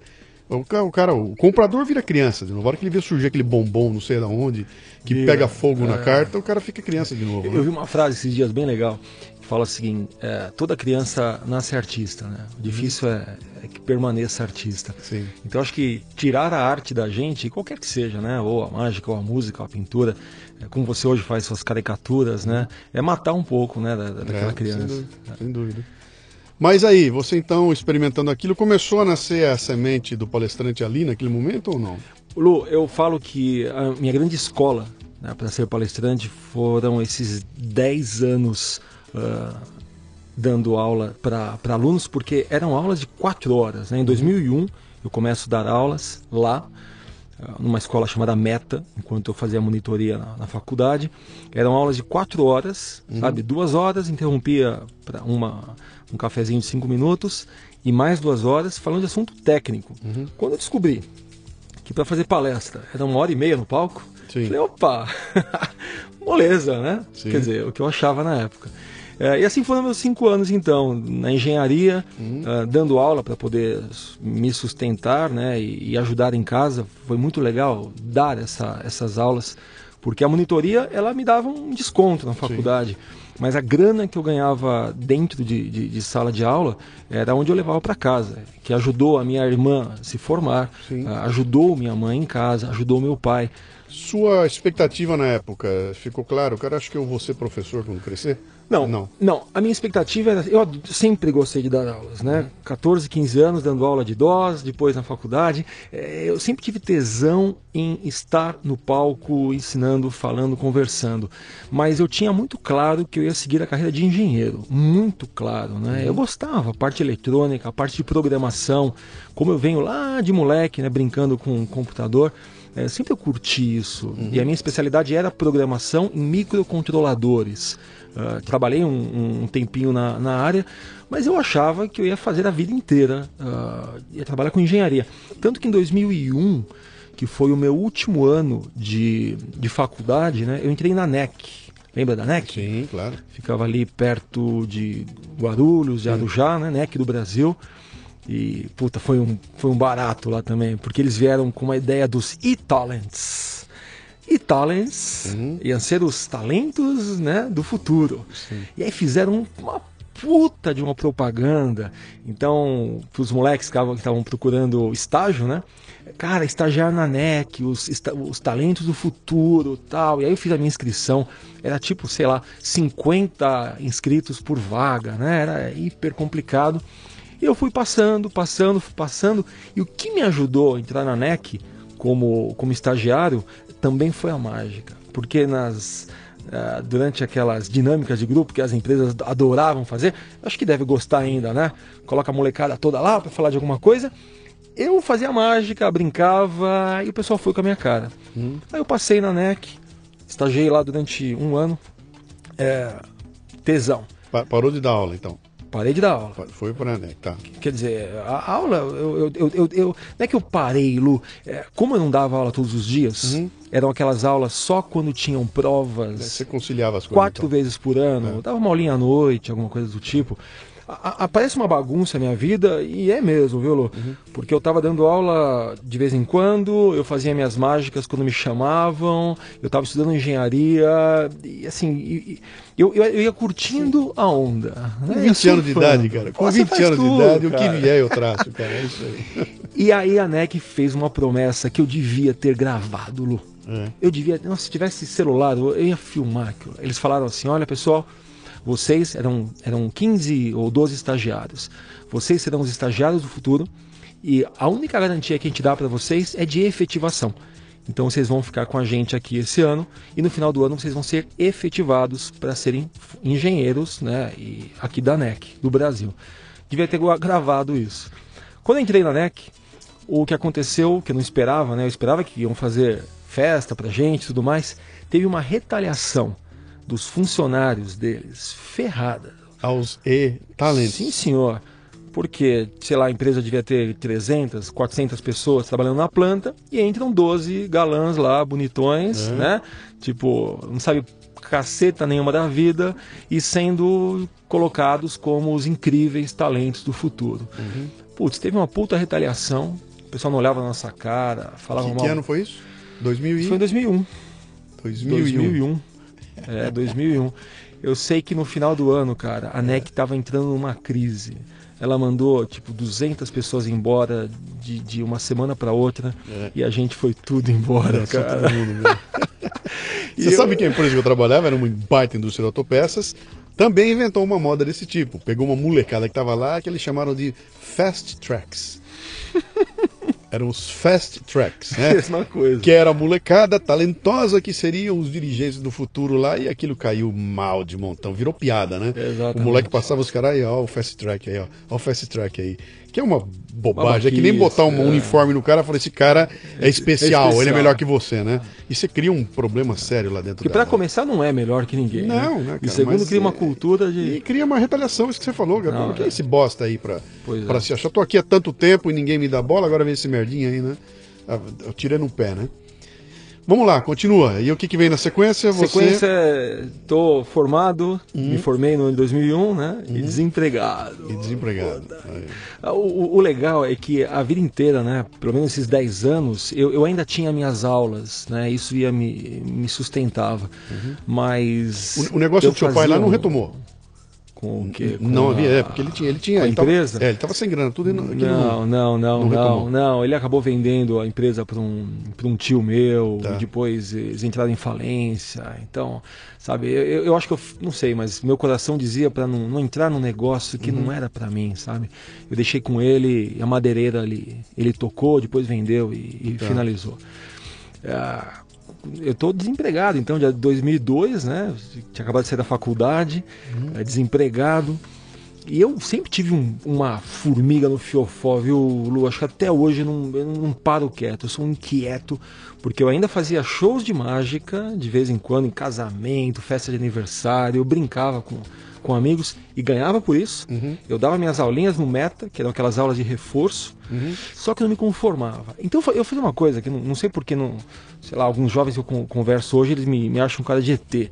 O cara, o, cara, o comprador vira criança de novo. A hora que ele vê surgir aquele bombom, não sei de onde, que Vira, pega fogo é... na carta, o cara fica criança de novo. Eu, né? eu vi uma frase esses dias bem legal que fala o seguinte: é, toda criança nasce artista, né? O difícil é, é, que permaneça artista. Sim. Então acho que tirar a arte da gente, qualquer que seja, né? Ou a mágica, ou a música, ou a pintura, é, como você hoje faz suas caricaturas, né? É matar um pouco, né? Da, daquela é, criança. Sem dúvida. Sem dúvida. Mas aí, você então experimentando aquilo, começou a nascer a semente do palestrante ali naquele momento ou não? Lu, eu falo que a minha grande escola né, para ser palestrante foram esses 10 anos uh, dando aula para alunos, porque eram aulas de 4 horas. Né? Em 2001 eu começo a dar aulas lá, numa escola chamada Meta, enquanto eu fazia monitoria na, na faculdade. Eram aulas de 4 horas, uhum. sabe? Duas horas, interrompia para uma um cafezinho de cinco minutos e mais duas horas falando de assunto técnico. Uhum. Quando eu descobri que para fazer palestra era uma hora e meia no palco, Sim. falei, opa, moleza, né? Sim. Quer dizer, o que eu achava na época. É, e assim foram meus cinco anos, então, na engenharia, uhum. uh, dando aula para poder me sustentar né, e, e, ajudar em casa. Foi muito legal dar essa, essas aulas, porque a monitoria ela me dava um desconto na faculdade. Sim mas a grana que eu ganhava dentro de, de, de sala de aula era onde eu levava para casa, que ajudou a minha irmã a se formar, Sim. ajudou minha mãe em casa, ajudou meu pai. Sua expectativa na época, ficou claro? Cara, acho que eu vou ser professor quando crescer? Não, não. Não, a minha expectativa era. Eu sempre gostei de dar aulas, né? 14, 15 anos dando aula de DOS, depois na faculdade. É, eu sempre tive tesão em estar no palco, ensinando, falando, conversando. Mas eu tinha muito claro que eu ia seguir a carreira de engenheiro. Muito claro, né? Eu gostava, a parte eletrônica, a parte de programação. Como eu venho lá de moleque, né? Brincando com o computador. É, sempre eu curti isso. Uhum. E a minha especialidade era programação em microcontroladores. Uh, trabalhei um, um tempinho na, na, área, mas eu achava que eu ia fazer a vida inteira, uh, ia trabalhar com engenharia. Tanto que em 2001, que foi o meu último ano de, de faculdade, né, eu entrei na NEC. Lembra da NEC? Sim, claro. Ficava ali perto de Guarulhos, de Arujá, né, NEC do Brasil. E, puta, foi um, foi um barato lá também, porque eles vieram com uma ideia dos e-talents e talents uhum. iam ser os talentos né, do futuro. Sim. E aí fizeram uma puta de uma propaganda. Então, para os moleques que estavam procurando estágio, né? Cara, estagiar na NEC, os, os talentos do futuro tal. E aí eu fiz a minha inscrição. Era tipo, sei lá, 50 inscritos por vaga, né? Era hiper complicado. E eu fui passando, passando, passando. E o que me ajudou a entrar na NEC como, como estagiário também foi a mágica, porque nas uh, durante aquelas dinâmicas de grupo que as empresas adoravam fazer, acho que deve gostar ainda, né? Coloca a molecada toda lá para falar de alguma coisa. Eu fazia mágica, brincava e o pessoal foi com a minha cara. Hum. Aí eu passei na NEC, estagiei lá durante um ano. É, tesão. Parou de dar aula então? Parei de dar aula. Foi para né? Tá. Quer dizer, a aula, eu, eu, eu, eu, não é que eu parei, Lu. É, como eu não dava aula todos os dias, uhum. eram aquelas aulas só quando tinham provas. Você conciliava as coisas. Quatro então. vezes por ano. É. Dava uma aulinha à noite, alguma coisa do tipo aparece uma bagunça a minha vida e é mesmo, viu, Lu? Uhum. Porque eu tava dando aula de vez em quando, eu fazia minhas mágicas quando me chamavam, eu tava estudando engenharia e assim, e, eu, eu, eu, ia curtindo a onda. Né? Com 20 anos de idade, cara. Com Você 20 anos tudo, de idade, cara. o que vier eu traço, cara. É isso aí. E aí a NEC fez uma promessa que eu devia ter gravado, Lu. É. Eu devia. Nossa, se tivesse celular, eu ia filmar aquilo. Eles falaram assim: olha, pessoal, vocês eram, eram 15 ou 12 estagiários. Vocês serão os estagiários do futuro. E a única garantia que a gente dá para vocês é de efetivação. Então vocês vão ficar com a gente aqui esse ano e no final do ano vocês vão ser efetivados para serem engenheiros, né, e aqui da NEC, do Brasil. Devia ter gravado isso. Quando eu entrei na NEC, o que aconteceu, que eu não esperava, né, eu esperava que iam fazer festa pra gente e tudo mais, teve uma retaliação dos funcionários deles, ferrada. Aos e-talentos. Sim, senhor porque, sei lá, a empresa devia ter 300, 400 pessoas trabalhando na planta e entram 12 galãs lá, bonitões, é. né? Tipo, não sabe caceta nenhuma da vida e sendo colocados como os incríveis talentos do futuro. Uhum. Putz, teve uma puta retaliação, o pessoal não olhava na nossa cara, falava que, mal. Que ano foi isso? 2000 e... Isso foi em 2001. 2001. 2001. É, 2001. Eu sei que no final do ano, cara, a NEC estava entrando numa crise ela mandou tipo 200 pessoas embora de, de uma semana para outra é. e a gente foi tudo embora, cara. Todo mundo mesmo. Você eu... sabe que a empresa que eu trabalhava era uma baita indústria de autopeças, também inventou uma moda desse tipo. Pegou uma molecada que estava lá que eles chamaram de fast tracks. eram os fast tracks, né? Mesma coisa. Que era a molecada talentosa que seriam os dirigentes do futuro lá e aquilo caiu mal de montão, virou piada, né? Exatamente. O moleque passava os caras aí, ó, o fast track aí, ó, ó o fast track aí. Que é uma bobagem, é que nem botar um é. uniforme no cara e falar, esse cara é especial, é especial, ele é melhor que você, né? E você cria um problema sério lá dentro Porque para começar não é melhor que ninguém. Né? Não, né, cara, E segundo, cria uma é... cultura de. E cria uma retaliação, isso que você falou, Gabriel. Não, que é esse bosta aí pra, pra é. se achar? Tô aqui há tanto tempo e ninguém me dá bola, agora vem esse merdinha aí, né? Ah, eu tirei no pé, né? Vamos lá, continua. E o que, que vem na sequência? Você... Sequência, tô formado, uhum. me formei no ano de 2001, né? Uhum. E desempregado. E desempregado. Ah, o, o, legal é que a vida inteira, né? Pelo menos esses 10 anos, eu, eu ainda tinha minhas aulas, né? Isso ia me, me sustentava. Uhum. Mas. O, o negócio do seu pai lá não retomou? Com o quê? Com não havia, é, porque ele tinha, ele tinha. a ele empresa? Tava, é, ele estava sem grana, tudo não, não, não, não, não, não, Ele acabou vendendo a empresa para um, um tio meu, tá. depois eles entraram em falência. Então, sabe, eu, eu acho que eu não sei, mas meu coração dizia para não, não entrar num negócio que uhum. não era para mim, sabe? Eu deixei com ele, a madeireira ali, ele tocou, depois vendeu e, e tá. finalizou. Ah, eu estou desempregado, então, de 2002, né? Tinha acabado de sair da faculdade, uhum. é, desempregado. E eu sempre tive um, uma formiga no fiofó, viu, Lu? Acho que até hoje eu não, eu não paro quieto, eu sou um inquieto, porque eu ainda fazia shows de mágica, de vez em quando, em casamento, festa de aniversário, eu brincava com, com amigos e ganhava por isso. Uhum. Eu dava minhas aulinhas no Meta, que eram aquelas aulas de reforço, uhum. só que eu não me conformava. Então eu fiz uma coisa que não, não sei porque, não, sei lá, alguns jovens que eu converso hoje, eles me, me acham um cara de ET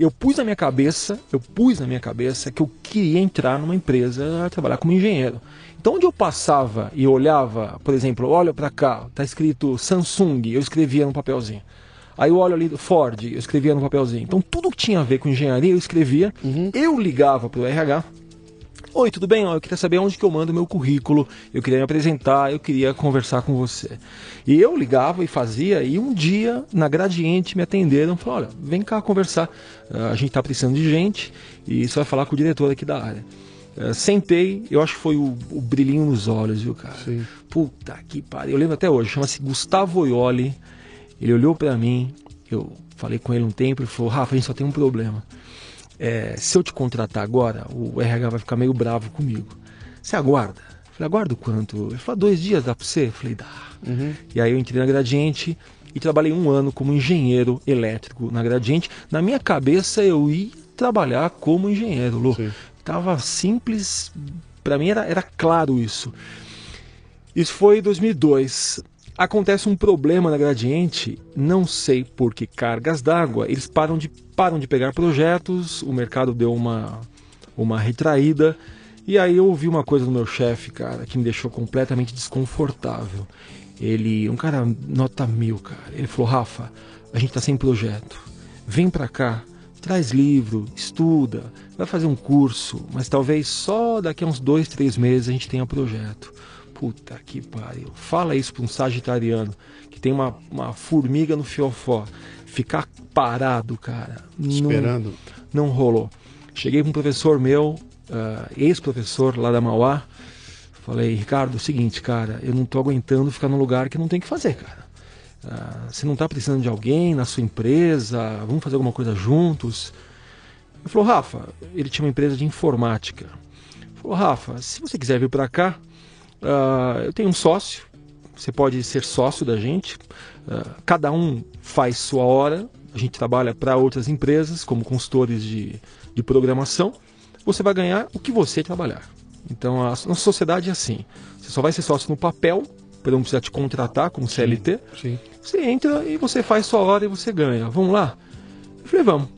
eu pus na minha cabeça, eu pus na minha cabeça que eu queria entrar numa empresa trabalhar como engenheiro. Então onde eu passava e olhava, por exemplo, olha para cá, tá escrito Samsung, eu escrevia no papelzinho. Aí eu olho ali Ford, eu escrevia no papelzinho. Então tudo que tinha a ver com engenharia eu escrevia. Uhum. Eu ligava para o RH Oi, tudo bem? Eu queria saber onde que eu mando meu currículo, eu queria me apresentar, eu queria conversar com você. E eu ligava e fazia, e um dia, na Gradiente, me atenderam e falaram, olha, vem cá conversar, a gente está precisando de gente, e você vai falar com o diretor aqui da área. Uh, sentei, eu acho que foi o, o, brilhinho nos olhos, viu, cara? Sim. Puta que pariu. Eu lembro até hoje, chama-se Gustavo Oioli. Ele olhou para mim, eu falei com ele um tempo, ele falou, Rafa, a gente só tem um problema é, se eu te contratar agora, o RH vai ficar meio bravo comigo. Você aguarda? Eu falei, aguardo quanto? Ele falou, dois dias dá para você? Eu falei, dá. Uhum. E aí eu entrei na Gradiente e trabalhei um ano como engenheiro elétrico na Gradiente. Na minha cabeça eu ia trabalhar como engenheiro, Lu. Sim. Tava simples, para mim era, era claro isso. Isso foi em 2002 acontece um problema na Gradiente, não sei por que cargas d'água, eles param de, param de pegar projetos, o mercado deu uma, uma retraída, e aí eu ouvi uma coisa do meu chefe, cara, que me deixou completamente desconfortável. Ele, um cara nota mil, cara, ele falou, Rafa, a gente tá sem projeto, vem pra cá, traz livro, estuda, vai fazer um curso, mas talvez só daqui a uns dois, três meses a gente tenha projeto puta que pariu. Fala isso para um sagitariano que tem uma, uma formiga no fiofó. Ficar parado, cara. Esperando. Não, não rolou. Cheguei para um professor meu, uh, ex-professor lá da Mauá. Falei, Ricardo, é o seguinte, cara, eu não tô aguentando ficar num lugar que não tem que fazer, cara. Uh, você não tá precisando de alguém na sua empresa, vamos fazer alguma coisa juntos. Ele falou, Rafa, ele tinha uma empresa de informática. Ele falou, Rafa, se você quiser vir para cá, uh, eu tenho um sócio, você pode ser sócio da gente. Uh, cada um faz sua hora. A gente trabalha para outras empresas como consultores de, de programação. Você vai ganhar o que você trabalhar. Então a nossa sociedade é assim. Você só vai ser sócio no papel, para não precisar te contratar como CLT. Sim, sim. Você entra e você faz sua hora e você ganha. Vamos lá? Eu falei, vamos.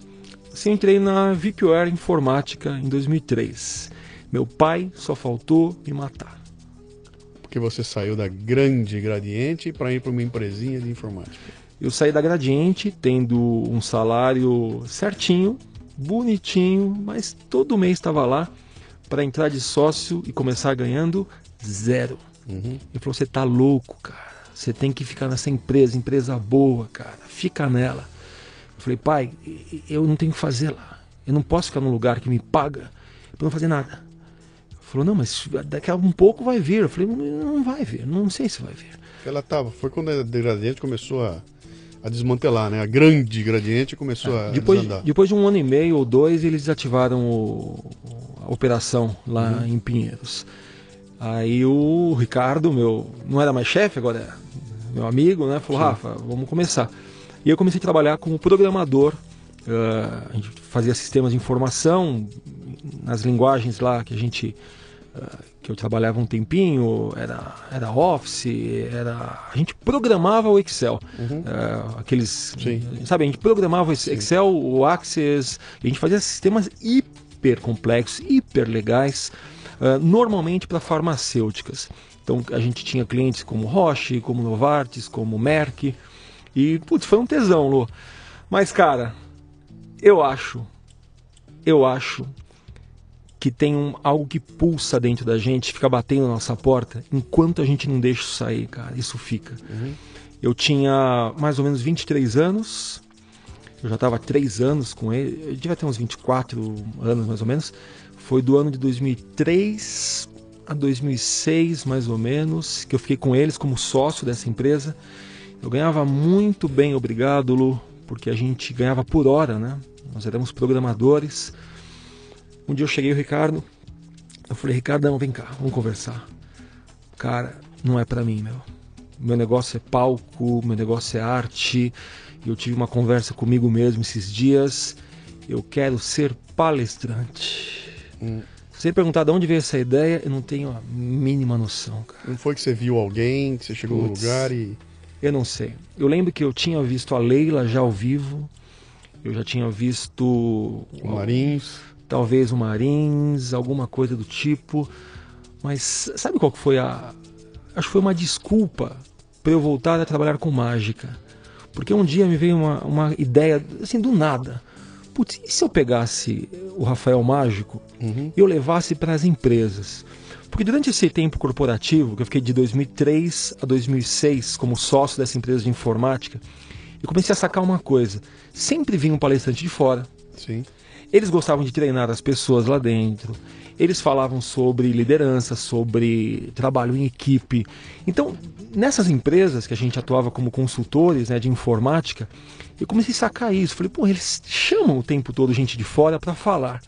Assim, entrei na VPWare Informática em 2003. Meu pai só faltou me matar porque você saiu da grande Gradiente para ir para uma empresinha de informática. Eu saí da Gradiente tendo um salário certinho, bonitinho, mas todo mês estava lá para entrar de sócio e começar ganhando zero. Uhum. Ele falou: você tá louco, cara. Você tem que ficar nessa empresa, empresa boa, cara. Fica nela. Eu falei, pai, eu não tenho que fazer lá. Eu não posso ficar num lugar que me paga para não fazer nada. Falou, não, mas daqui a um pouco vai vir. Eu falei, não, vai vir, não sei se vai vir. Ela tava, foi quando a Gradiente começou a, a desmantelar, né? A grande Gradiente começou é, a depois, desandar. Depois de um ano e meio ou dois, eles desativaram o, a operação lá uhum. em Pinheiros. Aí o Ricardo, meu, não era mais chefe, agora é meu amigo, né? Falou, Sim. Rafa, vamos começar. E eu comecei a trabalhar como programador. Uh, a gente fazia sistemas de informação nas linguagens lá que a gente que eu trabalhava um tempinho, era, era Office, era a gente programava o Excel, uhum. uh, aqueles, Sim. sabe, a gente programava o Excel, o Access, a gente fazia sistemas hiper complexos, hiper legais, uh, normalmente para farmacêuticas. Então a gente tinha clientes como Roche, como Novartis, como Merck, e putz, foi um tesão, Lu. Mas cara, eu acho, eu acho que tem um, algo que pulsa dentro da gente, fica batendo na nossa porta, enquanto a gente não deixa isso sair, cara, isso fica. Uhum. Eu tinha mais ou menos 23 anos, eu já estava há 3 anos com ele, eu devia ter uns 24 anos mais ou menos. Foi do ano de 2003 a 2006, mais ou menos, que eu fiquei com eles como sócio dessa empresa. Eu ganhava muito bem, obrigado, Lu, porque a gente ganhava por hora, né? Nós éramos programadores um dia eu cheguei o Ricardo, eu falei, Ricardão, vem cá, vamos conversar. Cara, não é para mim, meu. Meu negócio é palco, meu negócio é arte. Eu tive uma conversa comigo mesmo esses dias. Eu quero ser palestrante. Hum. Se você perguntar de onde veio essa ideia, eu não tenho a mínima noção, cara. Não foi que você viu alguém, que você chegou Puts, no lugar e. Eu não sei. Eu lembro que eu tinha visto a Leila já ao vivo. Eu já tinha visto. O Marins talvez o Marins, alguma coisa do tipo. Mas sabe qual que foi a. Acho que foi uma desculpa para eu voltar a trabalhar com mágica. Porque um dia me veio uma, uma ideia, assim, do nada. Putz, e se eu pegasse o Rafael Mágico uhum. e eu levasse para as empresas? Porque durante esse tempo corporativo, que eu fiquei de 2003 a 2006 como sócio dessa empresa de informática, eu comecei a sacar uma coisa. Sempre vinha um palestrante de fora. Sim. Eles gostavam de treinar as pessoas lá dentro. Eles falavam sobre liderança, sobre trabalho em equipe. Então, nessas empresas que a gente atuava como consultores né, de informática, eu comecei a sacar isso. Falei, pô, eles chamam o tempo todo gente de fora para falar.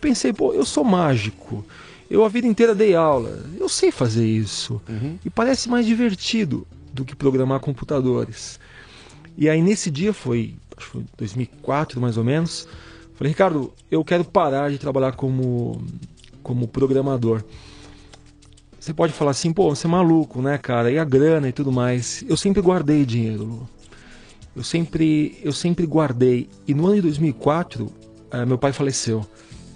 Pensei, pô, eu sou mágico. Eu a vida inteira dei aula. Eu sei fazer isso. Uhum. E parece mais divertido do que programar computadores. E aí nesse dia foi, acho que foi 2004 mais ou menos, Falei, Ricardo, eu quero parar de trabalhar como, como programador. Você pode falar assim, pô, você é maluco, né, cara? E a grana e tudo mais. Eu sempre guardei dinheiro, Lu. Eu sempre, eu sempre guardei. E no ano de 2004, eh, meu pai faleceu.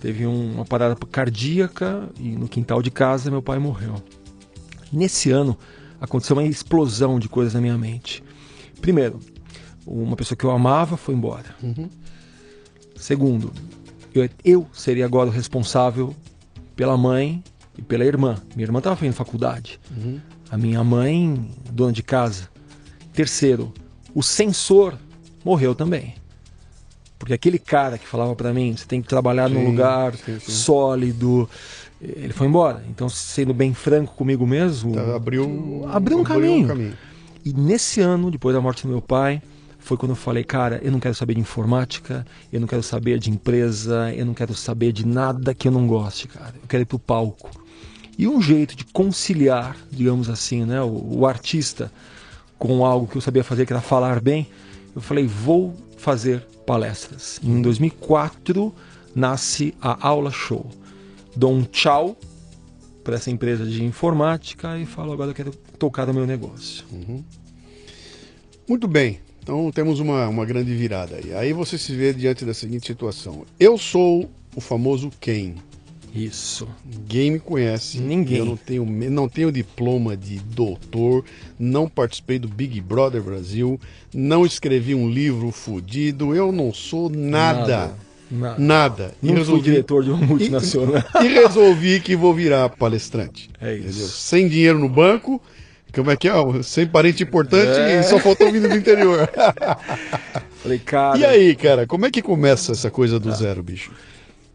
Teve um, uma parada cardíaca e no quintal de casa meu pai morreu. Nesse ano aconteceu uma explosão de coisas na minha mente. Primeiro, uma pessoa que eu amava foi embora. Uhum. Segundo, eu, eu seria agora o responsável pela mãe e pela irmã. Minha irmã estava fazendo faculdade. Uhum. A minha mãe, dona de casa. Terceiro, o censor morreu também. Porque aquele cara que falava para mim, você tem que trabalhar num Sim, lugar sim, sim. sólido, ele foi embora. Então, sendo bem franco comigo mesmo, Tá, abriu, Abriu um caminho. e nesse ano, depois da morte do meu pai, foi quando eu falei, cara, eu não quero saber de informática, eu não quero saber de empresa, eu não quero saber de nada que eu não goste, cara. Eu quero ir pro palco. E um jeito de conciliar, digamos assim, né, o, o artista com algo que eu sabia fazer, que era falar bem, eu falei, vou fazer palestras. Em 2004 nasce a Aula Show. Dou um tchau para essa empresa de informática e falo, agora eu quero tocar no meu negócio. Muito bem. Então temos uma, uma grande virada aí. Aí você se vê diante da seguinte situação. Eu sou o famoso quem? Isso. Ninguém me conhece. Ninguém. Eu não tenho, não tenho diploma de doutor, não participei do Big Brother Brasil, não escrevi um livro fudido, eu não sou nada. Nada. Nada. E Não resolvi- diretor de uma multinacional. E resolvi que vou virar palestrante. É isso. Entendeu? Sem dinheiro no banco, como é que é? Sem parente importante É. e só faltou vindo do interior. Falei, cara. e aí, cara, como é que começa essa coisa do zero, bicho?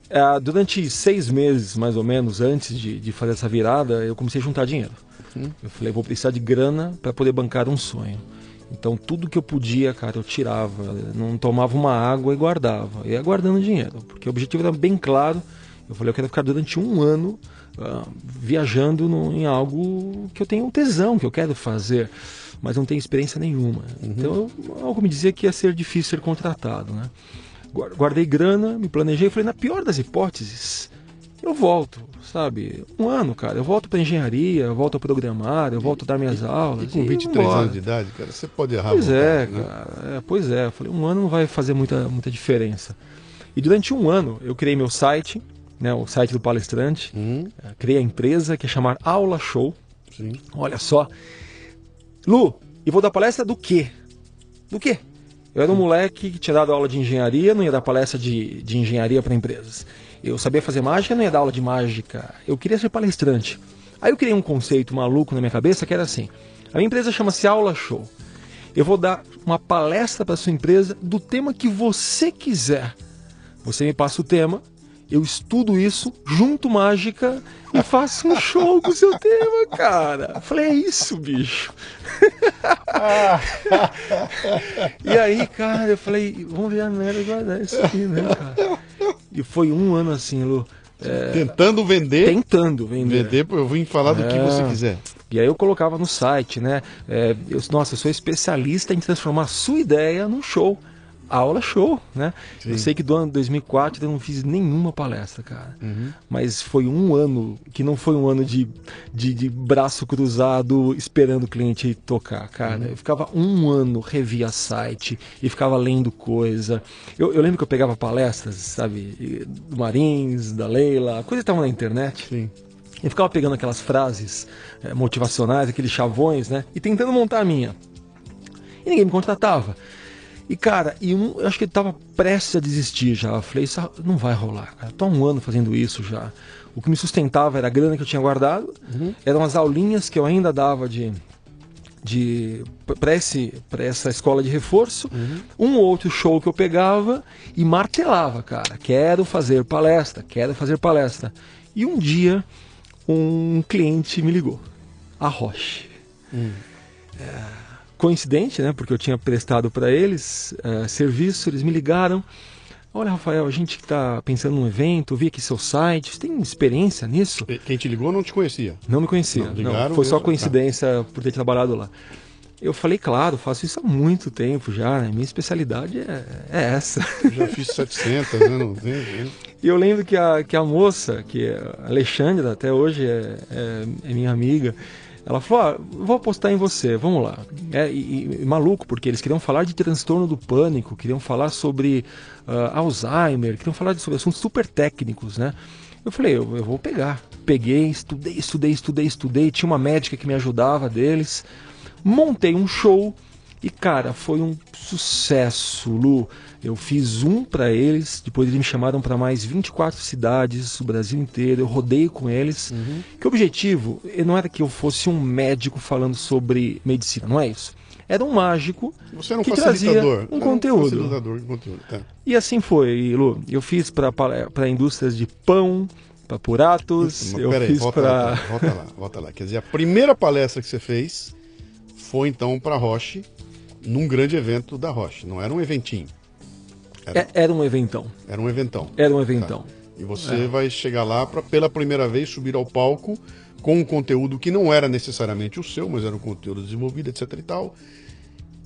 é, durante seis meses, mais ou menos, antes de, de fazer essa virada, eu comecei a juntar dinheiro. Eu falei, vou precisar de grana para poder bancar um sonho. Então, tudo que eu podia, cara, eu tirava. Não tomava uma água e guardava. Ia guardando dinheiro, porque o objetivo era bem claro. Eu falei, eu quero ficar durante um ano ah, viajando no- em algo que eu tenho um tesão, que eu quero fazer, mas não tenho experiência nenhuma. Então, eu- algo me dizia que ia ser difícil ser contratado, né? Guar- Guardei grana, me planejei, falei, na pior das hipóteses, eu volto, sabe? Um ano, cara, eu volto para engenharia, eu volto a programar, eu volto a dar minhas aulas. E com 23 vambora. anos de idade, cara, você pode errar. Pois é, vontade, né? cara. É, pois é. Eu falei, um ano não vai fazer muita, muita diferença. E durante um ano eu criei meu site, né, o site do palestrante, Hum, criei a empresa que é chamar Aula Show. sim. Olha só. Lu, e vou dar palestra do quê? Do quê? Eu era um moleque que tinha dado aula de engenharia, não ia dar palestra de, de engenharia para empresas. Eu sabia fazer mágica, não ia dar aula de mágica. Eu queria ser palestrante. Aí eu criei um conceito maluco na minha cabeça que era assim: a minha empresa chama-se Aula Show. Eu vou dar uma palestra para sua empresa do tema que você quiser. Você me passa o tema, eu estudo isso, junto mágica e faço um show com o seu tema, cara. Eu falei, é isso, bicho. e aí, cara, eu falei, vamos ver a merda guardar isso aqui, né, cara? E foi um ano assim, Lu, é, Tentando vender, tentando vender. vender, eu vim falar do que você quiser. E aí eu colocava no site, né? é, eu, nossa, eu sou especialista em transformar a sua ideia num show. Aula show, né? Eu sei que do ano 2004 eu não fiz nenhuma palestra, cara. Mas foi um ano que não foi um ano de, de, de braço cruzado esperando o cliente tocar, cara. Eu ficava um ano, revia site e ficava lendo coisa. Eu, eu lembro que eu pegava palestras, sabe? Do Marins, da Leila, coisa que estavam na internet. Sim. Eu ficava pegando aquelas frases eh, motivacionais, aqueles chavões, né? E tentando montar a minha. E ninguém me contratava. E, cara, e um, eu acho que ele tava prestes a desistir já. Eu falei, isso não vai rolar, cara. Tô há um ano fazendo isso já. O que me sustentava era a grana que eu tinha guardado, eram as aulinhas que eu ainda dava de, de para essa escola de reforço, um ou outro show que eu pegava e martelava, cara. Quero fazer palestra, quero fazer palestra. E um dia um cliente me ligou, a Roche. É, coincidente, né? Porque eu tinha prestado para eles é, serviço, eles me ligaram. Olha, Rafael, a gente está pensando num evento, vi aqui seu site, você tem experiência nisso? Quem te ligou não te conhecia. Não me conhecia. Não, Não, ligaram foi só coincidência por ter trabalhado lá. Eu falei, claro, faço isso há muito tempo já, né? minha especialidade é, é essa. Eu já fiz 700, né? Não tem, né? E eu lembro que a, que a moça, que é a Alexandra, até hoje é, é, é minha amiga, ela falou: ah, vou apostar em você, vamos lá. É, e, e maluco, porque eles queriam falar de transtorno do pânico, queriam falar sobre ah, Alzheimer, queriam falar sobre assuntos super técnicos, né? Eu falei: eu, eu vou pegar. Peguei, estudei, estudei, estudei, estudei. Tinha uma médica que me ajudava deles. Montei um show E cara, foi um sucesso, Lu. Eu fiz um para eles, depois eles me chamaram para mais 24 cidades, o Brasil inteiro. Eu rodei com eles. Uhum. Que o objetivo não era que eu fosse um médico falando sobre medicina, não é isso. Era um mágico Você era um que trazia um conteúdo. Um facilitador de conteúdo. Tá. E assim foi, Lu. Eu fiz para indústrias de pão, para Puratos, eu peraí, fiz volta, para... Lá, volta lá, volta lá. Quer dizer, a primeira palestra que você fez foi então para Roche, num grande evento da Roche. Não era um eventinho. Era, é, era um eventão. Era um eventão. Era um eventão. Tá. E você é. vai chegar lá para pela primeira vez subir ao palco com um conteúdo que não era necessariamente o seu, mas era um conteúdo desenvolvido, etc e tal.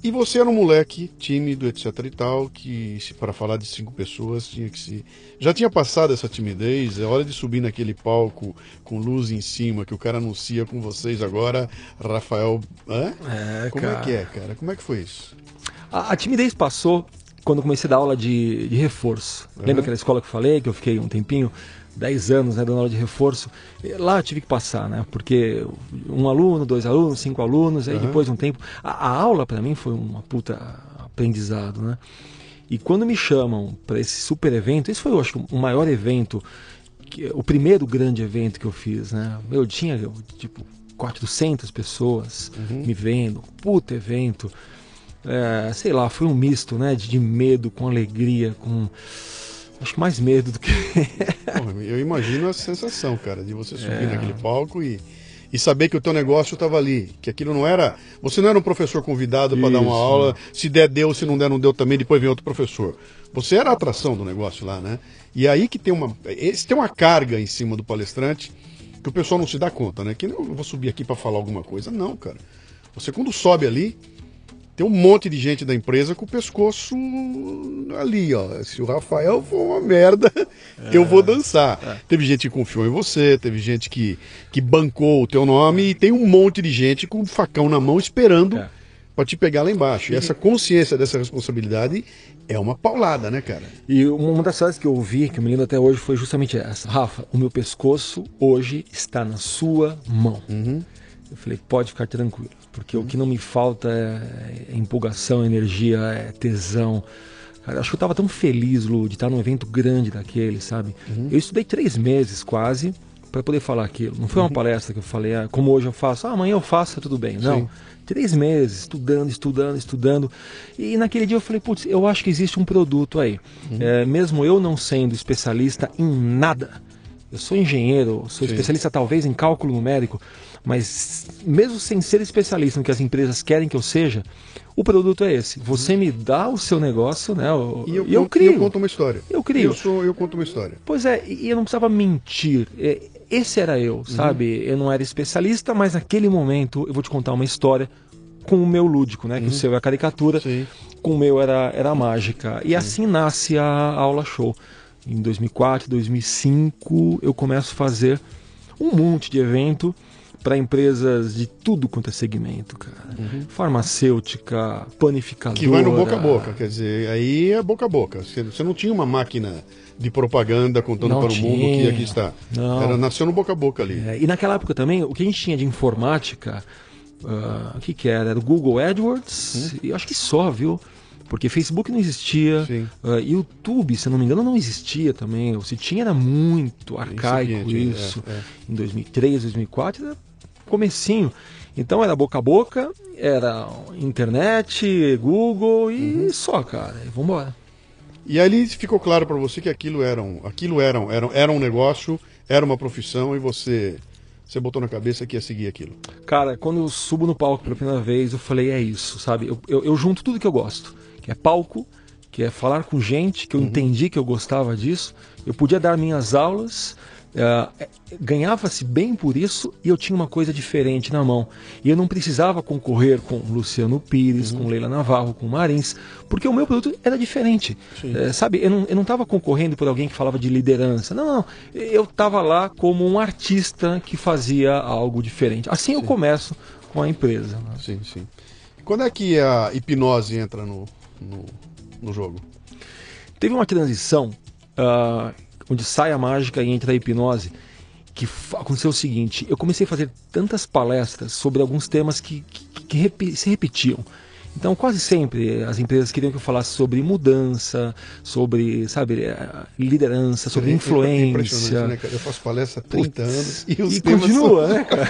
E você era um moleque tímido, etc e tal, que para falar de cinco pessoas tinha que se. Já tinha passado essa timidez, é hora de subir naquele palco com luz em cima, que o cara anuncia com vocês agora, Rafael. Hã? É, Como cara... é que é, cara? Como é que foi isso? A, a timidez passou quando comecei a dar aula de, de reforço. Uhum. Lembra aquela escola que eu falei, que eu fiquei um tempinho? 10 anos né, dando aula de reforço. Lá eu tive que passar, né? Porque um aluno, dois alunos, cinco alunos, aí uhum. depois de um tempo. A, a aula para mim foi uma puta aprendizado, né? E quando me chamam para esse super evento, esse foi, eu acho, o maior evento, que, o primeiro grande evento que eu fiz, né? Eu tinha, tipo, 400 pessoas uhum. me vendo, puta evento. É, sei lá, foi um misto, né? De, de medo com alegria, com Acho mais medo do que. eu imagino a sensação, cara, de você subir é. naquele palco e, e saber que o teu negócio estava ali. Que aquilo não era. Você não era um professor convidado para dar uma aula. Se der, deu, se não der, não deu também, depois vem outro professor. Você era a atração do negócio lá, né? E aí que tem uma. Esse tem uma carga em cima do palestrante que o pessoal não se dá conta, né? Que eu vou subir aqui para falar alguma coisa. Não, cara. Você quando sobe ali tem um monte de gente da empresa com o pescoço ali, ó. Se o Rafael for uma merda, é, eu vou dançar. É. Teve gente que confiou em você, teve gente que, que bancou o teu nome e tem um monte de gente com o facão na mão esperando é. para te pegar lá embaixo. E essa consciência dessa responsabilidade é uma paulada, né, cara? E uma das frases que eu ouvi, que eu me lembro até hoje, foi justamente essa. Rafa, o meu pescoço hoje está na sua mão. Uhum. Eu falei, pode ficar tranquilo, porque uhum. o que não me falta é, é empolgação, energia, é tesão. Cara, acho que eu estava tão feliz, Lu, de estar num evento grande daquele, sabe? Uhum. Eu estudei três meses quase para poder falar aquilo. Não foi uma uhum. palestra que eu falei, ah, como hoje eu faço, ah, amanhã eu faço, tá tudo bem. Não. Sim. Três meses, estudando, estudando, estudando. E naquele dia eu falei, putz, eu acho que existe um produto aí. Uhum. É, mesmo eu não sendo especialista em nada, eu sou engenheiro, sou Sim. especialista talvez em cálculo numérico, mas mesmo sem ser especialista no que as empresas querem que eu seja, o produto é esse. Você me dá o seu negócio, né? e eu, e eu crio. eu conto uma história. Eu crio. Eu, sou, eu conto uma história. Pois é, e eu não precisava mentir. É, esse era eu, uhum. sabe? Eu não era especialista, mas naquele momento eu vou te contar uma história com o meu lúdico, né? Uhum. Que o uhum. seu é a caricatura, Sim. com o meu era, era a mágica. E Sim. assim nasce a aula show. Em 2004, 2005, eu começo a fazer um monte de evento para empresas de tudo quanto é segmento, cara. Uhum. Farmacêutica, panificadora. Que vai no boca a boca, quer dizer, aí é boca a boca. Você não tinha uma máquina de propaganda contando não para tinha. o mundo que aqui está. Não. Era, nasceu no boca a boca ali. É, e naquela época também, o que a gente tinha de informática, uh, o que, que era? Era o Google AdWords, hum. e acho que só, viu? Porque Facebook não existia, uh, YouTube, se não me engano, não existia também. Se tinha era muito arcaico isso. É, é. Em 2003, 2004, era comecinho. Então era boca a boca, era internet, Google e uhum. só, cara. E vambora. E ali ficou claro para você que aquilo era um, aquilo era, um, era, era um negócio, era uma profissão e você você botou na cabeça que ia seguir aquilo? Cara, quando eu subo no palco pela primeira vez, eu falei, é isso, sabe? Eu, eu, eu junto tudo que eu gosto, que é palco, que é falar com gente, que eu uhum. entendi que eu gostava disso. Eu podia dar minhas aulas, Uh, ganhava-se bem por isso e eu tinha uma coisa diferente na mão. E eu não precisava concorrer com Luciano Pires, uhum. com Leila Navarro, com Marins, porque o meu produto era diferente. Uh, sabe, eu não estava concorrendo por alguém que falava de liderança. Não, não. Eu estava lá como um artista que fazia algo diferente. Assim sim. eu começo com a empresa. Né? Sim, sim. Quando é que a hipnose entra no, no, no jogo? Teve uma transição. Uh, onde sai a mágica e entra a hipnose, que aconteceu o seguinte: eu comecei a fazer tantas palestras sobre alguns temas que, que, que se repetiam. Então, quase sempre as empresas queriam que eu falasse sobre mudança, sobre, sabe, eh, liderança, sobre É influência. impressionante, né, cara? Eu faço palestra há 30 Putz, anos e os e temas continua, são- né, cara?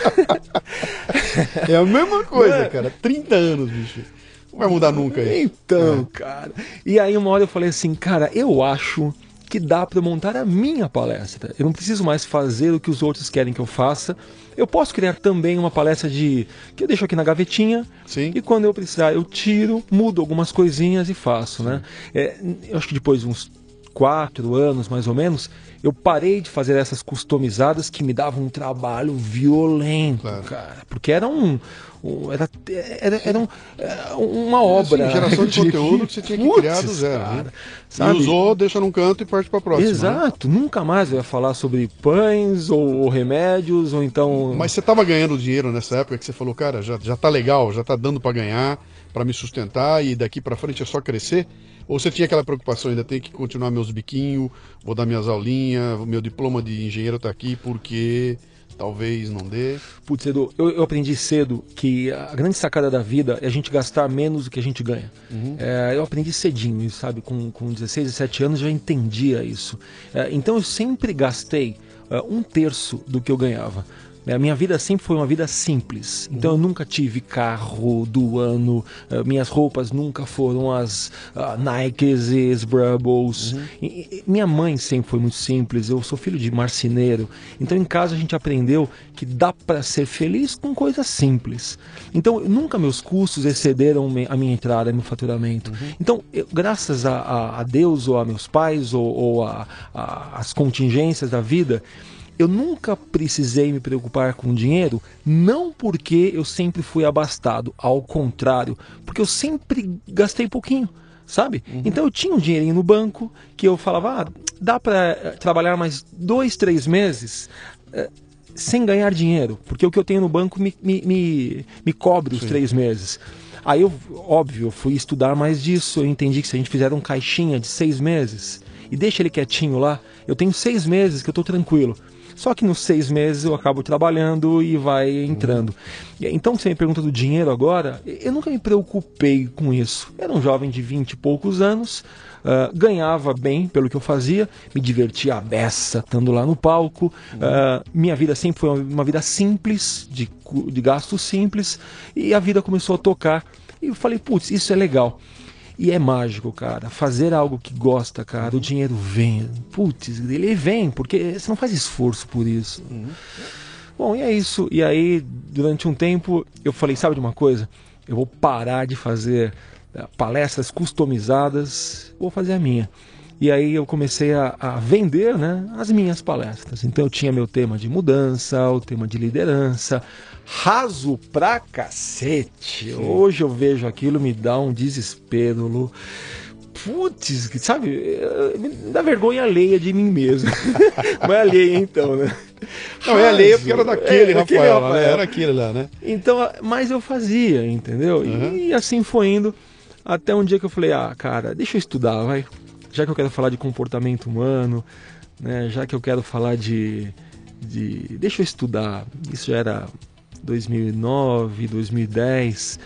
É a mesma coisa, é? cara. 30 anos, bicho. Não vai mudar nunca isso. Então, cara. E aí uma hora eu falei assim, cara, eu acho que dá para montar a minha palestra. Eu não preciso mais fazer o que os outros querem que eu faça. Eu posso criar também uma palestra de que eu deixo aqui na gavetinha Sim. e quando eu precisar eu tiro, mudo algumas coisinhas e faço, né? É, eu acho que depois de uns quatro anos mais ou menos, eu parei de fazer essas customizadas que me davam um trabalho violento, Claro. cara, porque era um, um- era, era, era um- é, uma obra Sim, geração de conteúdo que você tinha que criar do zero. cara, né? sabe? E usou, deixa num canto e parte pra próxima. né? Exato, nunca mais eu ia falar sobre pães ou, ou remédios ou então Mas você tava ganhando dinheiro nessa época que você falou, cara, já, já tá legal, já tá dando pra ganhar, pra me sustentar e daqui pra frente é só crescer? Ou você tinha aquela preocupação, ainda tem que continuar meus biquinhos, vou dar minhas aulinhas, o meu diploma de engenheiro tá aqui porque talvez não dê. Putz, Edu, eu, eu aprendi cedo que a grande sacada da vida é a gente gastar menos do que a gente ganha. É, eu aprendi cedinho, sabe? Com, com 16, 17 anos já entendia isso. É, então eu sempre gastei é, um terço do que eu ganhava. É, A minha vida sempre foi uma vida simples. Então eu nunca tive carro do ano, eh, minhas roupas nunca foram as ah, Nikes e as Brubbles. E- e- minha mãe sempre foi muito simples, eu sou filho de marceneiro. Então em casa a gente aprendeu que dá para ser feliz com coisas simples. Então nunca meus custos excederam a minha entrada, meu faturamento. Então, eu- graças a, a- a Deus ou a meus pais ou, ou a- a- as contingências da vida, eu nunca precisei me preocupar com dinheiro, não porque eu sempre fui abastado, ao contrário, porque eu sempre gastei pouquinho, sabe? Então eu tinha um dinheirinho no banco que eu falava, ah, dá para trabalhar mais dois, três meses eh, sem ganhar dinheiro, porque o que eu tenho no banco me, me, me, me cobre os três meses. Aí eu, óbvio, eu fui estudar mais disso, eu entendi que se a gente fizer um caixinha de seis meses e deixa ele quietinho lá, eu tenho seis meses que eu estou tranquilo. Só que nos seis meses eu acabo trabalhando e vai entrando. Então, você me pergunta do dinheiro agora, eu nunca me preocupei com isso. Era um jovem de vinte e poucos anos, ah, ganhava bem pelo que eu fazia, me divertia a beça estando lá no palco. ah, minha vida sempre foi uma, vida simples, de, de gastos simples, e a vida começou a tocar. E eu falei, putz, isso é legal. E é mágico, cara. Fazer algo que gosta, cara, o dinheiro vem. Putz, ele vem, porque você não faz esforço por isso. Bom, e é isso. E aí, durante um tempo, eu falei, sabe de uma coisa? Eu vou parar de fazer eh, palestras customizadas, vou fazer a minha. E aí eu comecei a, a vender né, as minhas palestras. Então eu tinha meu tema de mudança, o tema de liderança, raso pra cacete. Hoje eu vejo aquilo, me dá um desespero, Lu. Putz, sabe, eh, me dá vergonha alheia de mim mesmo. Não é alheia então, né? Não, é alheia porque era Raso. daquele, É, daquele Rafael, né? Rafael. Era aquele lá, né? Então, mas eu fazia, entendeu? Uhum. E, assim foi indo. Até um dia que eu falei, ah, cara, deixa eu estudar, vai. Já que eu quero falar de comportamento humano, né? Já que eu quero falar de. de deixa eu estudar. Isso já era 2009, 2010.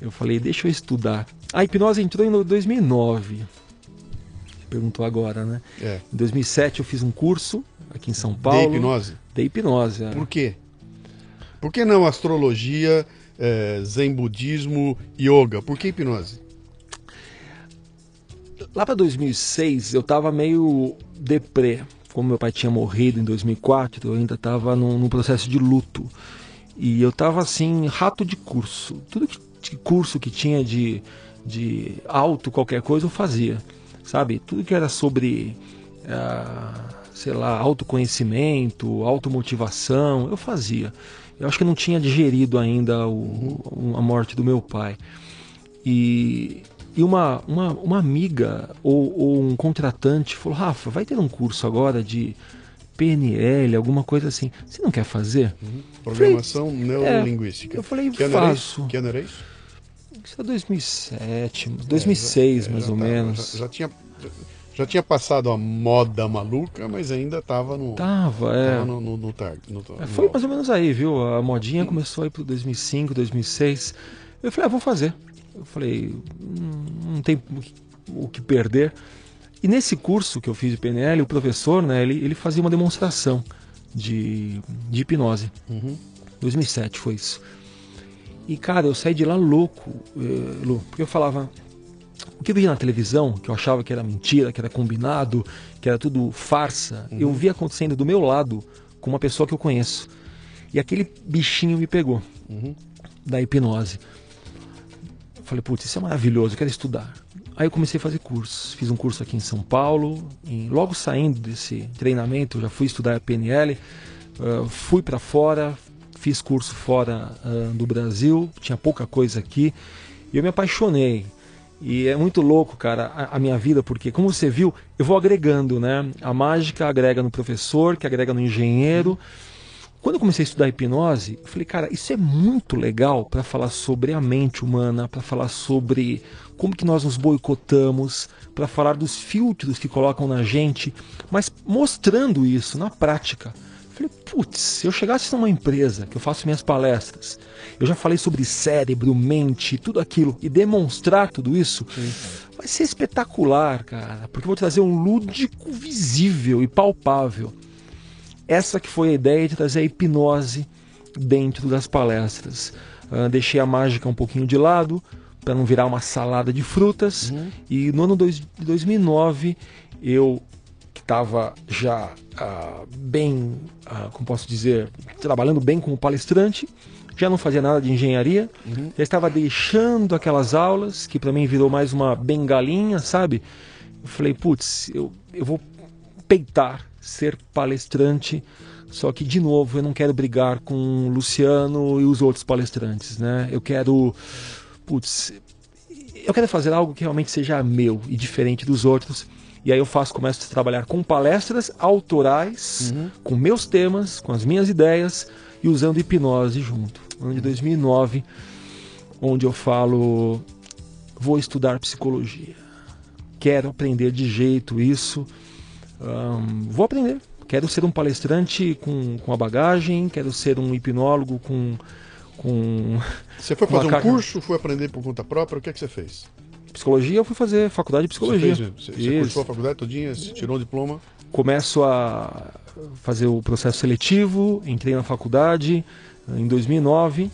Eu falei, deixa eu estudar. A hipnose entrou em 2009. Você perguntou agora, né? É. Em 2007 eu fiz um curso aqui em São De Paulo. hipnose. De hipnose. é. Por quê? Por que não astrologia, eh, zen budismo, yoga? Por que hipnose? Lá para 2006 eu tava meio deprê. Como meu pai tinha morrido em 2004, eu ainda tava num, num processo de luto. E eu tava assim, rato de curso. Tudo que, de curso que tinha de, de alto, qualquer coisa, eu fazia. Sabe? Tudo que era sobre, ah, sei lá, autoconhecimento, automotivação, eu fazia. Eu acho que não tinha digerido ainda o- a morte do meu pai. E, e uma, uma, uma amiga ou, ou um contratante falou: Rafa, vai ter um curso agora de PNL, alguma coisa assim. Você não quer fazer? Programação neurolinguística. eu falei, que era faço. Que ano era isso? Isso é 2007, 2006 É, mais já ou menos. Já, já tinha, já, já tinha passado a moda maluca, mas ainda estava no, Tava, é. tava no, no, no tar- no- É, no- Foi mais ou menos aí, viu? A modinha começou aí pro 2005, 2006. Eu falei, ah, vou fazer. Eu falei, hum, não tem o que perder. E nesse curso que eu fiz de PNL, o professor, né, ele, ele fazia uma demonstração de, de hipnose. Uhum. 2007 foi isso. E, cara, eu saí de lá louco, eh, Lu, porque eu falava, o que eu via na televisão, que eu achava que era mentira, que era combinado, que era tudo farsa, uhum. eu vi acontecendo do meu lado com uma pessoa que eu conheço. E aquele bichinho me pegou uhum. da hipnose. Falei, putz, isso é maravilhoso, eu quero estudar. Aí eu comecei a fazer cursos. Fiz um curso aqui em São Paulo. E logo saindo desse treinamento, eu já fui estudar a PNL. Uh, ah, fui para fora, fiz curso fora uh, do Brasil. Tinha pouca coisa aqui. E eu me apaixonei. E é muito louco, cara, a, a, minha vida, porque, como você viu, eu vou agregando, né? A mágica agrega no professor, que agrega no engenheiro. Quando eu comecei a estudar hipnose, eu falei, cara, isso é muito legal para falar sobre a mente humana, para falar sobre como que nós nos boicotamos, para falar dos filtros que colocam na gente, mas mostrando isso na prática. Falei, putz, se eu chegasse numa empresa que eu faço minhas palestras, eu já falei sobre cérebro, mente, tudo aquilo, e demonstrar tudo isso, Sim. vai ser espetacular, cara, porque eu vou trazer um lúdico visível e palpável. Essa que foi a ideia de trazer a hipnose dentro das palestras. Uh, deixei a mágica um pouquinho de lado, para não virar uma salada de frutas. Uhum. E no ano de 2009, eu estava já uh, bem, uh, como posso dizer, trabalhando bem como palestrante, já não fazia nada de engenharia, uhum. já estava deixando aquelas aulas, que para mim virou mais uma bengalinha, sabe? Eu falei, putz, eu, eu vou peitar ser palestrante, só que, de novo, eu não quero brigar com o Luciano e os outros palestrantes, né? Eu quero putz, eu quero fazer algo que realmente seja meu e diferente dos outros. E aí eu faço, começo a trabalhar com palestras autorais, uhum. com meus temas, com as minhas ideias e usando hipnose junto. Ano de 2009, onde eu falo, vou estudar psicologia. Quero aprender de jeito isso. Um, vou aprender. Quero ser um palestrante com, com a bagagem, quero ser um hipnólogo com com. Você foi fazer um carga... curso, foi aprender por conta própria? O que é que você fez? Psicologia, eu fui fazer faculdade de psicologia. Você, fez, você, você cursou a faculdade todinha, tirou o diploma? Começo a fazer o processo seletivo, entrei na faculdade em 2009.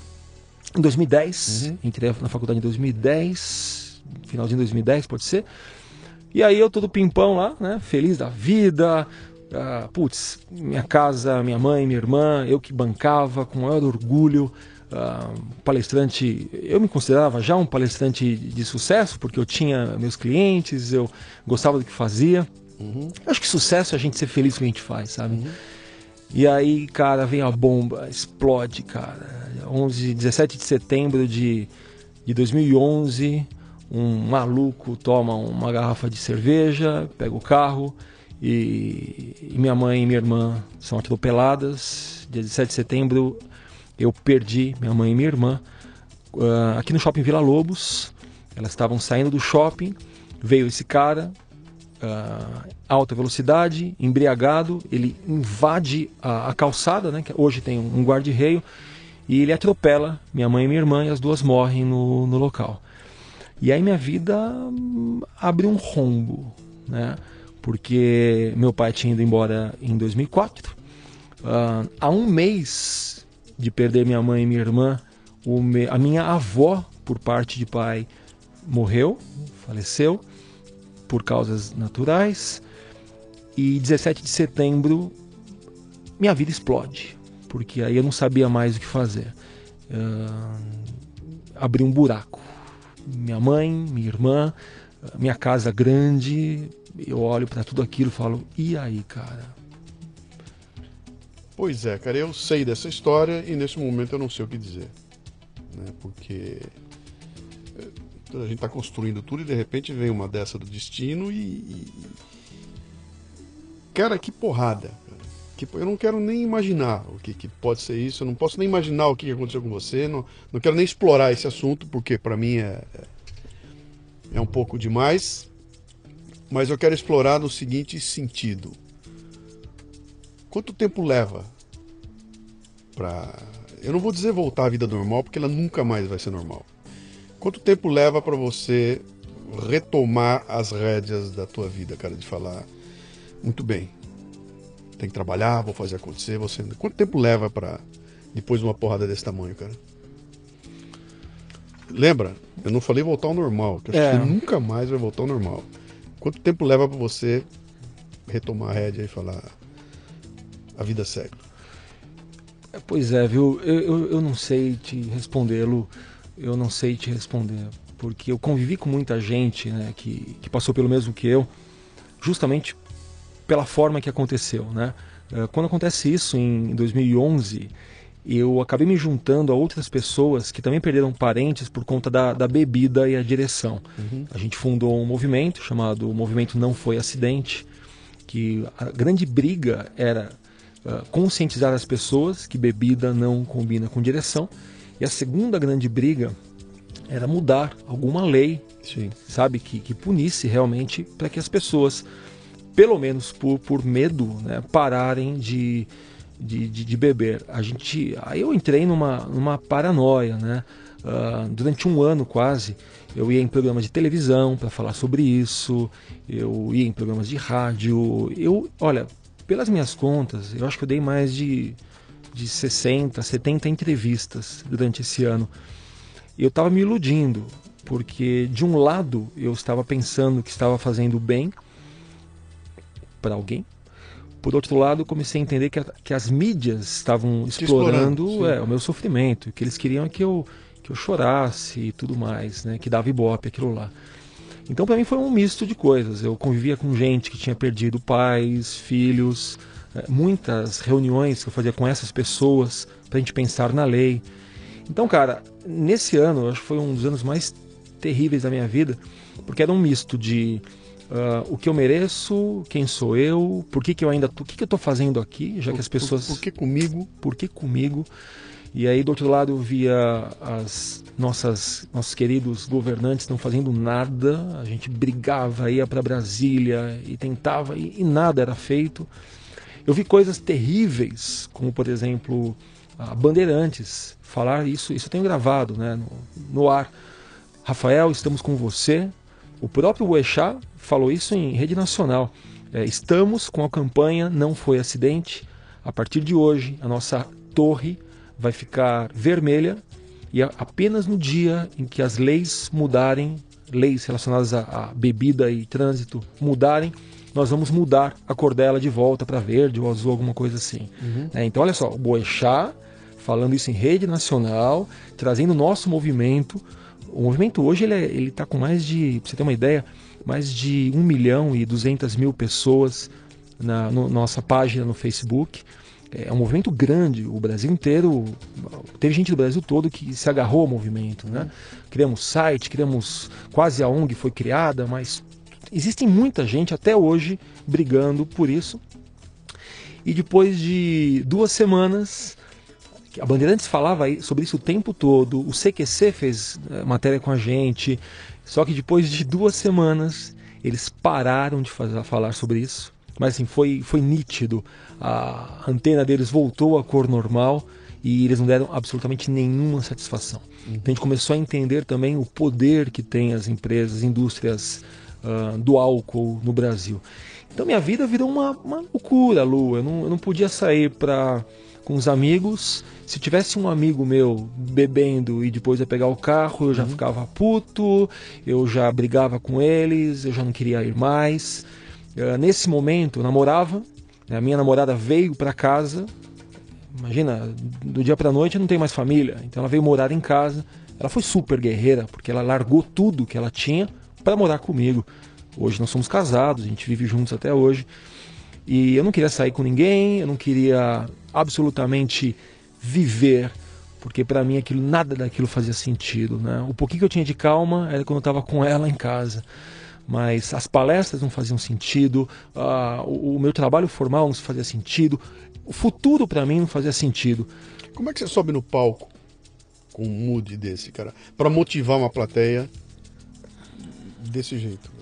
Em 2010, uhum. entrei na faculdade em 2010, finalzinho de 2010, pode ser. E aí eu todo pimpão lá, né? Feliz da vida. Uh, putz, minha casa, minha mãe, minha irmã, eu que bancava com maior orgulho uh, palestrante, eu me considerava já um palestrante de sucesso, porque eu tinha meus clientes, eu gostava do que fazia. Uhum. Acho que sucesso é a gente ser feliz com o que a gente faz, sabe? Uhum. E aí, cara, vem a bomba, explode, cara. 11, 17 de setembro de, de 2011, um maluco toma uma garrafa de cerveja, pega o carro e, e minha mãe e minha irmã são atropeladas. Dia 17 de setembro, eu perdi minha mãe e minha irmã uh, aqui no shopping Vila Lobos. Elas estavam saindo do shopping, veio esse cara, uh, alta velocidade, embriagado, ele invade a, a calçada, né, que hoje tem um guarda-reio, e ele atropela minha mãe e minha irmã e as duas morrem no, no local. E aí minha vida hum, abre um rombo, né? Porque meu pai tinha ido embora em 2004. Uh, há um mês de perder minha mãe e minha irmã, me... a minha avó, por parte de pai, morreu, faleceu por causas naturais. E 17 de setembro, minha vida explode, porque aí eu não sabia mais o que fazer. Uh, abri um buraco. Minha mãe, minha irmã, minha casa grande, eu olho para tudo aquilo e falo: e aí, cara? Pois é, cara, eu sei dessa história e nesse momento eu não sei o que dizer. Né? Porque eh, a gente está construindo tudo e de repente vem uma dessa do destino e. e... Cara, que porrada. Que, eu não quero nem imaginar o que, que, pode ser isso, eu não posso nem imaginar o que aconteceu com você, não, não quero nem explorar esse assunto, porque para mim é, é um pouco demais. Mas eu quero explorar no seguinte sentido Quanto tempo leva para. Eu não vou dizer voltar à vida normal, porque ela nunca mais vai ser normal. Quanto tempo leva para você retomar as rédeas da tua vida, cara, de falar muito bem. Tem que trabalhar, vou fazer acontecer, você. Quanto tempo leva para depois de uma porrada desse tamanho, cara? Lembra? Eu não falei voltar ao normal, que é. você nunca mais vai voltar ao normal. Quanto tempo leva para você retomar a rédea e falar a vida segue? É, pois é, viu? Eu, eu, eu não sei te respondê-lo, eu não sei te responder, porque eu convivi com muita gente né, que, que passou pelo mesmo que eu, justamente pela forma que aconteceu, né? É, quando acontece isso em 2011, eu acabei me juntando a outras pessoas que também perderam parentes por conta da, da bebida e a direção. Uhum. A gente fundou um movimento chamado Movimento Não Foi Acidente, que a grande briga era uh, conscientizar as pessoas que bebida não combina com direção. E a segunda grande briga era mudar alguma lei, Sim. sabe, que, que punisse realmente para que as pessoas, pelo menos por, por medo, né, pararem de de, de, de, beber. A gente, aí eu entrei numa, numa paranoia, né? Uh, durante um ano quase, eu ia em programas de televisão para falar sobre isso, eu ia em programas de rádio. Eu, olha, pelas minhas contas, eu acho que eu dei mais de, de 60, 70 entrevistas durante esse ano. Eu estava me iludindo, porque de um lado eu estava pensando que estava fazendo bem para alguém, por outro lado, comecei a entender que, a, que as mídias estavam explorando, explorando é, o meu sofrimento, que eles queriam que eu, que eu chorasse e tudo mais, né, que dava ibope aquilo lá. Então, para mim, foi um misto de coisas. Eu convivia com gente que tinha perdido pais, filhos, é, muitas reuniões que eu fazia com essas pessoas para a gente pensar na lei. Então, cara, nesse ano, acho que foi um dos anos mais terríveis da minha vida, porque era um misto de Uh, o que eu mereço, quem sou eu, por que, que eu ainda tô, o que, que eu estou fazendo aqui, já por, que as pessoas. Por, por, que comigo? Por que comigo? E aí do outro lado eu via as nossas nossos queridos governantes não fazendo nada, a gente brigava, ia para Brasília e tentava e, e, nada era feito. Eu vi coisas terríveis, como por exemplo a Bandeirantes falar isso, isso eu tenho gravado, né, no, no ar. Rafael, estamos com você. O próprio Uexá falou isso em rede nacional. É, estamos com a campanha Não Foi Acidente. A partir de hoje, a nossa torre vai ficar vermelha e apenas no dia em que as leis mudarem, leis relacionadas a, a bebida e trânsito mudarem, nós vamos mudar a cor dela de volta para verde ou azul, alguma coisa assim. Uhum. É, então, olha só, o Boechat falando isso em rede nacional, trazendo o nosso movimento. O movimento hoje ele está com mais de, pra você ter uma ideia, mais de 1 milhão e 200 mil pessoas na no, nossa página no Facebook. É um movimento grande, o Brasil inteiro, teve gente do Brasil todo que se agarrou ao movimento. Né? Criamos site, criamos, quase a ONG foi criada, mas existe muita gente até hoje brigando por isso. E depois de duas semanas, a Bandeirantes falava sobre isso o tempo todo, o CQC fez eh, matéria com a gente, só que depois de duas semanas, eles pararam de fazer, falar sobre isso. Mas assim, foi, foi nítido. A antena deles voltou à cor normal e eles não deram absolutamente nenhuma satisfação. Uhum. A gente começou a entender também o poder que tem as empresas, indústrias uh, do álcool no Brasil. Então minha vida virou uma, uma loucura, Lu. Eu não, eu não podia sair para com os amigos. Se tivesse um amigo meu bebendo e depois ia pegar o carro, eu já uhum. ficava puto, eu já brigava com eles, eu já não queria ir mais. Uh, nesse momento, eu namorava, a minha namorada veio para casa. Imagina, do dia para noite eu não tenho mais família, então ela veio morar em casa. Ela foi super guerreira, porque ela largou tudo que ela tinha para morar comigo. Hoje nós somos casados, a gente vive juntos até hoje. E eu não queria sair com ninguém, eu não queria absolutamente viver, porque para mim aquilo nada daquilo fazia sentido, né? O pouquinho que eu tinha de calma era quando eu estava com ela em casa. Mas as palestras não faziam sentido, uh, o, o meu trabalho formal não fazia sentido, o futuro para mim não fazia sentido. Como é que você sobe no palco com um mood desse, cara, para motivar uma plateia desse jeito?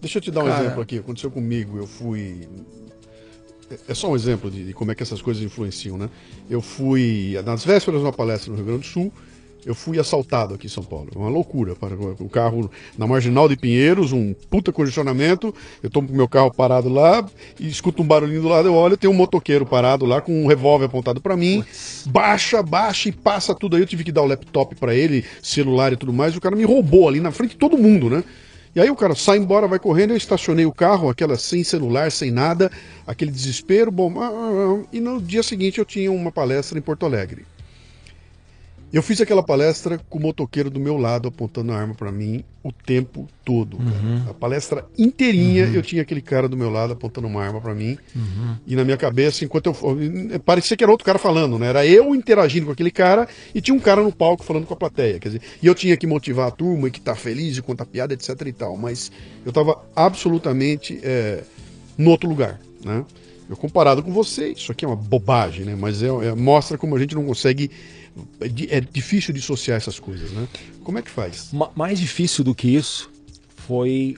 Deixa eu te dar um cara... exemplo aqui. Aconteceu comigo. Eu fui é só um exemplo de, de, como é que essas coisas influenciam, né? Eu fui nas vésperas de uma palestra no Rio Grande do Sul eu fui assaltado aqui em São Paulo. Uma loucura. Para o carro na marginal de Pinheiros, um puta congestionamento. Eu tô com meu carro parado lá e escuto um barulhinho do lado. Eu olho, tem um motoqueiro parado lá com um revólver apontado para mim. Baixa, baixa e passa tudo aí. Eu tive que dar o laptop para ele, celular e tudo mais. O cara me roubou ali na frente de todo mundo, né? E aí o cara sai embora, vai correndo, eu estacionei o carro, aquela sem celular, sem nada, aquele desespero, bom, ah, ah, ah, e no dia seguinte eu tinha uma palestra em Porto Alegre. Eu fiz aquela palestra com o motoqueiro do meu lado apontando a arma para mim o tempo todo. Uhum. A palestra inteirinha uhum. eu tinha aquele cara do meu lado apontando uma arma para mim. Uhum. E na minha cabeça, enquanto eu. Parecia que era outro cara falando, né? Era eu interagindo com aquele cara e tinha um cara no palco falando com a plateia. Quer dizer, e eu tinha que motivar a turma e que tá feliz e contar piada, etc e tal. Mas eu tava absolutamente é, no outro lugar, né? Eu comparado com você, isso aqui é uma bobagem, né? Mas é, é mostra como a gente não consegue é, difícil dissociar essas coisas, né? Como é que faz? Ma mais difícil do que isso foi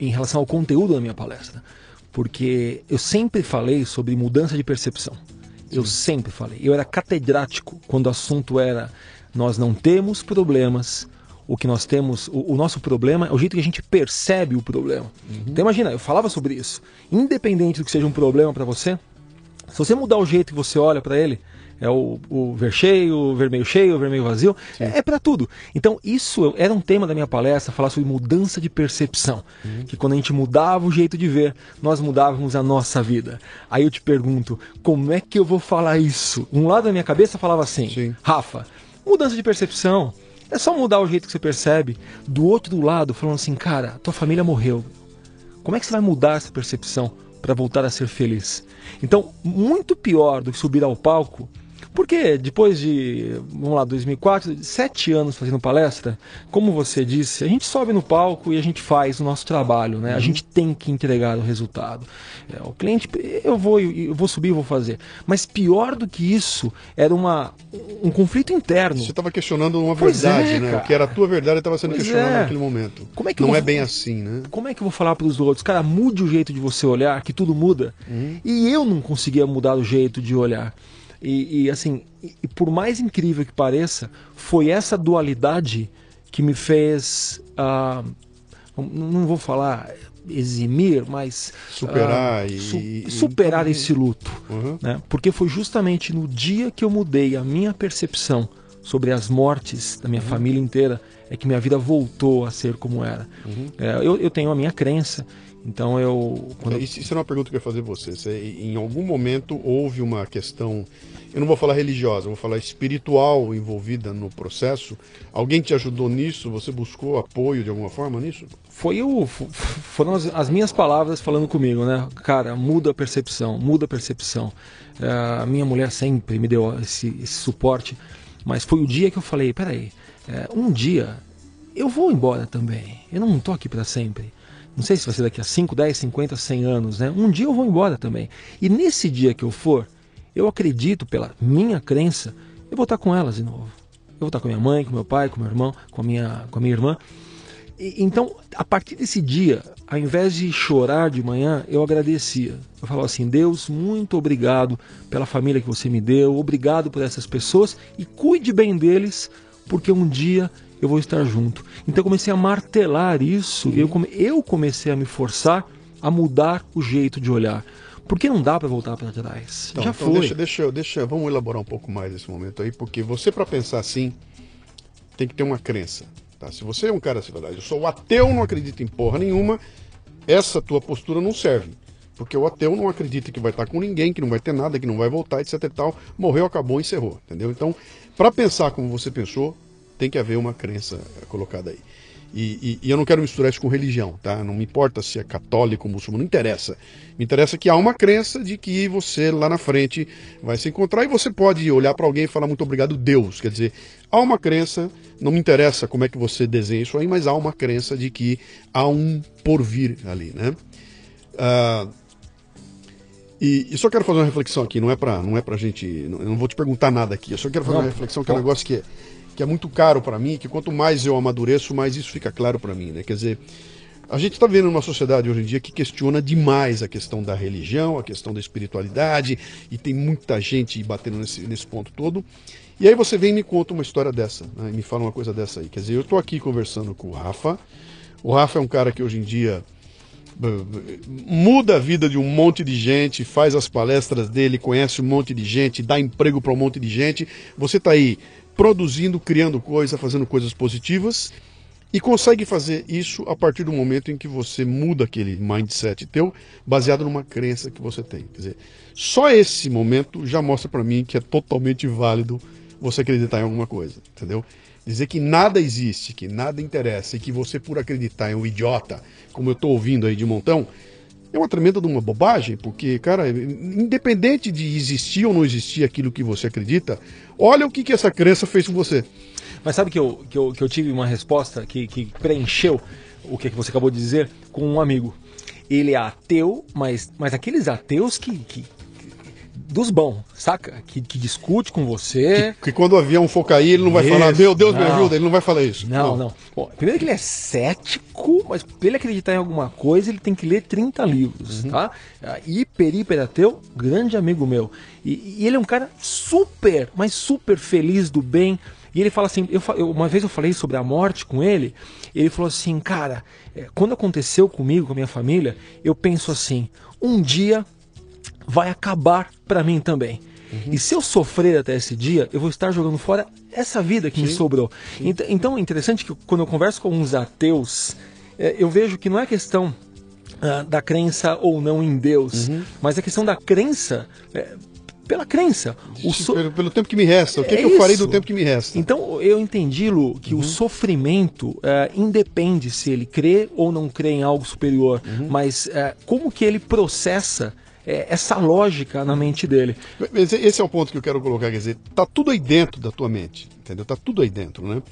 em relação ao conteúdo da minha palestra. Porque eu sempre falei sobre mudança de percepção. Sim. Eu sempre falei. Eu era catedrático quando o assunto era nós não temos problemas, o que nós temos, o, o, nosso problema é o jeito que a gente percebe o problema. Uhum. Então imagina, eu falava sobre isso. Independente do que seja um problema para você, se você mudar o jeito que você olha para ele, é o, o ver cheio, o vermelho cheio, o vermelho vazio, Sim. é, é para tudo. Então, isso era um tema da minha palestra, falar sobre mudança de percepção. Uhum. Que quando a gente mudava o jeito de ver, nós mudávamos a nossa vida. Aí eu te pergunto, como é que eu vou falar isso? Um lado da minha cabeça falava assim, Sim. Rafa, mudança de percepção. É só mudar o jeito que você percebe. Do outro lado, falando assim, cara, tua família morreu. Como é que você vai mudar essa percepção para voltar a ser feliz? Então, muito pior do que subir ao palco porque depois de, vamos lá, 2004, sete anos fazendo palestra, como você disse, a gente sobe no palco e a gente faz o nosso trabalho, né? A uhum. gente tem que entregar o resultado. É, o cliente, eu vou, eu vou subir, vou fazer. Mas pior do que isso, era uma, um conflito interno. Você estava questionando uma pois verdade, é, né? O que era a tua verdade estava sendo pois questionado é. naquele momento. Como é que Não vou, é bem assim, né? Como é que eu vou falar para os outros? Cara, mude o jeito de você olhar, que tudo muda. Uhum. E eu não conseguia mudar o jeito de olhar. E, e assim, e, por mais incrível que pareça, foi essa dualidade que me fez, uh, não vou falar eximir, mas superar, e, su superar e... esse luto, uhum. né? Porque foi justamente no dia que eu mudei a minha percepção sobre as mortes da minha uhum. família inteira é que minha vida voltou a ser como era. Uhum. É, eu, eu tenho a minha crença então eu. Quando... Isso, isso é uma pergunta que eu ia fazer você. Se em algum momento houve uma questão, eu não vou falar religiosa, vou falar espiritual envolvida no processo. Alguém te ajudou nisso? Você buscou apoio de alguma forma nisso? Foi o, foram as, as minhas palavras falando comigo, né? Cara, muda a percepção, muda a percepção. É, a minha mulher sempre me deu esse, esse, suporte, mas foi o dia que eu falei: peraí, é, um dia eu vou embora também. Eu não estou aqui para sempre. Não sei se vai ser daqui a 5, 10, 50, 100 anos, né? Um dia eu vou embora também. E nesse dia que eu for, eu acredito, pela minha crença, eu vou estar com elas de novo. Eu vou estar com minha mãe, com meu pai, com meu irmão, com a minha, com a minha irmã. E, então, a partir desse dia, ao invés de chorar de manhã, eu agradecia. Eu falava assim: Deus, muito obrigado pela família que você me deu, obrigado por essas pessoas e cuide bem deles, porque um dia eu vou estar junto. Então eu comecei a martelar isso, uhum. eu, come, eu comecei a me forçar a mudar o jeito de olhar. Porque não dá para voltar para trás. Então, Já então foi. Deixa, deixa, deixa, vamos elaborar um pouco mais esse momento aí, porque você para pensar assim tem que ter uma crença. Tá? Se você é um cara assim, verdade, eu sou ateu, não acredito em porra nenhuma, essa tua postura não serve. Porque o ateu não acredita que vai estar com ninguém, que não vai ter nada, que não vai voltar, etc e tal. Morreu, acabou, encerrou, entendeu? Então, para pensar como você pensou, tem que haver uma crença colocada aí. E, e, e, eu não quero misturar isso com religião, tá? Não me importa se é católico ou muçulmano, não interessa. Me interessa que há uma crença de que você lá na frente vai se encontrar e você pode olhar para alguém e falar muito obrigado, Deus. Quer dizer, há uma crença, não me interessa como é que você desenha isso aí, mas há uma crença de que há um porvir ali, né? Uh, e, e, só quero fazer uma reflexão aqui, não é para não é pra gente. Não, eu não vou te perguntar nada aqui, eu só quero fazer não, uma reflexão que é um negócio que é que é muito caro para mim, que quanto mais eu amadureço, mais isso fica claro para mim, né? Quer dizer, A gente está vendo uma sociedade hoje em dia que questiona demais a questão da religião, a questão da espiritualidade, e tem muita gente batendo nesse, nesse ponto todo. E aí você vem e me conta uma história dessa, né, e me fala uma coisa dessa aí. Quer dizer, eu estou aqui conversando com o Rafa. O Rafa é um cara que hoje em dia muda a vida de um monte de gente, faz as palestras dele, conhece um monte de gente, dá emprego para um monte de gente. Você está aí produzindo, criando coisas, fazendo coisas positivas e consegue fazer isso a partir do momento em que você muda aquele mindset teu, baseado numa crença que você tem. Quer dizer, só esse momento já mostra para mim que é totalmente válido você acreditar em alguma coisa, entendeu? Dizer que nada existe, que nada interessa e que você, por acreditar, é um idiota, como eu estou ouvindo aí de montão, é uma tremenda de uma bobagem, porque, cara, independente de existir ou não existir aquilo que você acredita, olha o que, que essa crença fez com você. Mas sabe que eu, que eu, que eu tive uma resposta que, que preencheu o que você acabou de dizer com um amigo. Ele é ateu, mas, mas aqueles ateus que, que, dos bons, saca? Que, que discute com você. Que, que, quando o avião for cair, ele não vai isso, falar, meu Deus, não. me ajuda, ele não vai falar isso. Não, não. não. Bom, primeiro que ele é cético, mas pra ele acreditar em alguma coisa, ele tem que ler 30 livros, uhum. tá? Hiper, hiper ateu, grande amigo meu. E, e, ele é um cara super, mas super feliz do bem. E ele fala assim, eu, eu, uma vez eu falei sobre a morte com ele, ele falou assim, cara, é, quando aconteceu comigo, com a minha família, eu penso assim, um dia vai acabar para mim também. Uhum. E se eu sofrer até esse dia, eu vou estar jogando fora essa vida que Sim. me sobrou. Sim. Então é interessante que quando eu converso com uns ateus, é, eu vejo que não é questão ah, da crença ou não em Deus, uhum. mas a questão da crença é, pela crença. So... Pelo, pelo, tempo que me resta. O que, é que eu farei do tempo que me resta? Então eu entendi, Lu, que uhum. o sofrimento é, independe se ele crê ou não crê em algo superior, uhum. mas é, como que ele processa é, essa lógica na mente dele. Esse é o ponto que eu quero colocar, quer dizer, tá tudo aí dentro da tua mente, entendeu? Tá tudo aí dentro, né?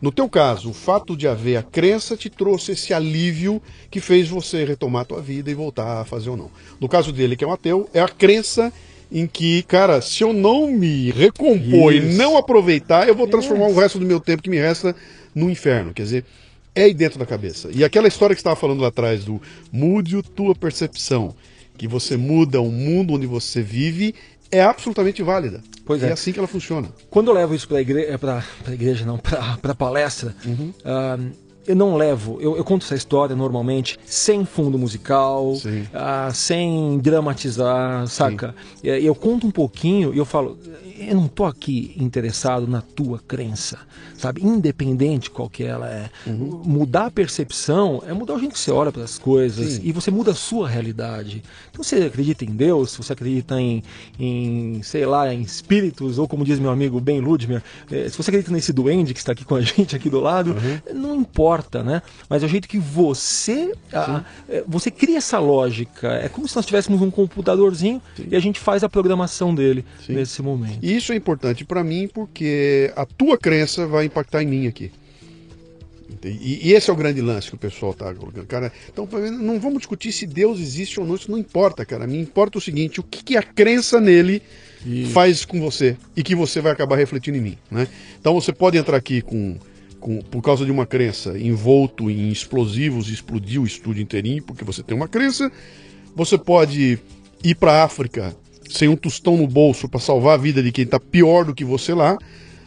No teu caso, o fato de haver a crença te trouxe esse alívio que fez você retomar a tua vida e voltar a fazer ou não. No caso dele, que é um ateu, é a crença em que, cara, se eu não me recompor Isso. e não aproveitar, eu vou transformar o resto do meu tempo que me resta no inferno. Quer dizer, é aí dentro da cabeça. E aquela história que você estava falando lá atrás do mude tua percepção que você muda o mundo onde você vive é absolutamente válida. Pois é. É assim que ela funciona. Quando eu levo isso para igre a igreja, não, para palestra, uhum. uh, eu não levo, eu, eu, conto essa história normalmente sem fundo musical, uh, sem dramatizar, saca? Eu, eu conto um pouquinho e eu falo, eu não tô aqui interessado na tua crença, sabe? Independente qual que ela é. Uhum. Mudar a percepção é mudar o jeito que você olha para as coisas Sim. e você muda a sua realidade. Então você acredita em Deus, você acredita em, em sei lá, em espíritos, ou como diz meu amigo Ben Ludmer, eh, se você acredita nesse duende que está aqui com a gente aqui do lado, uhum. não importa, né? Mas é o jeito que você, a, eh, você cria essa lógica. É como se nós tivéssemos um computadorzinho Sim. e a gente faz a programação dele Sim. nesse momento. E isso é importante para mim porque a tua crença vai impactar em mim aqui. E, e, esse é o grande lance que o pessoal está colocando. Cara, então não vamos discutir se Deus existe ou não, isso não importa, cara. Me importa o seguinte: o que, que a crença nele isso. faz com você e que você vai acabar refletindo em mim. Né? Então você pode entrar aqui com, com, por causa de uma crença envolto em explosivos e explodir o estúdio inteirinho, porque você tem uma crença. Você pode ir para a África sem um tostão no bolso para salvar a vida de quem está pior do que você lá.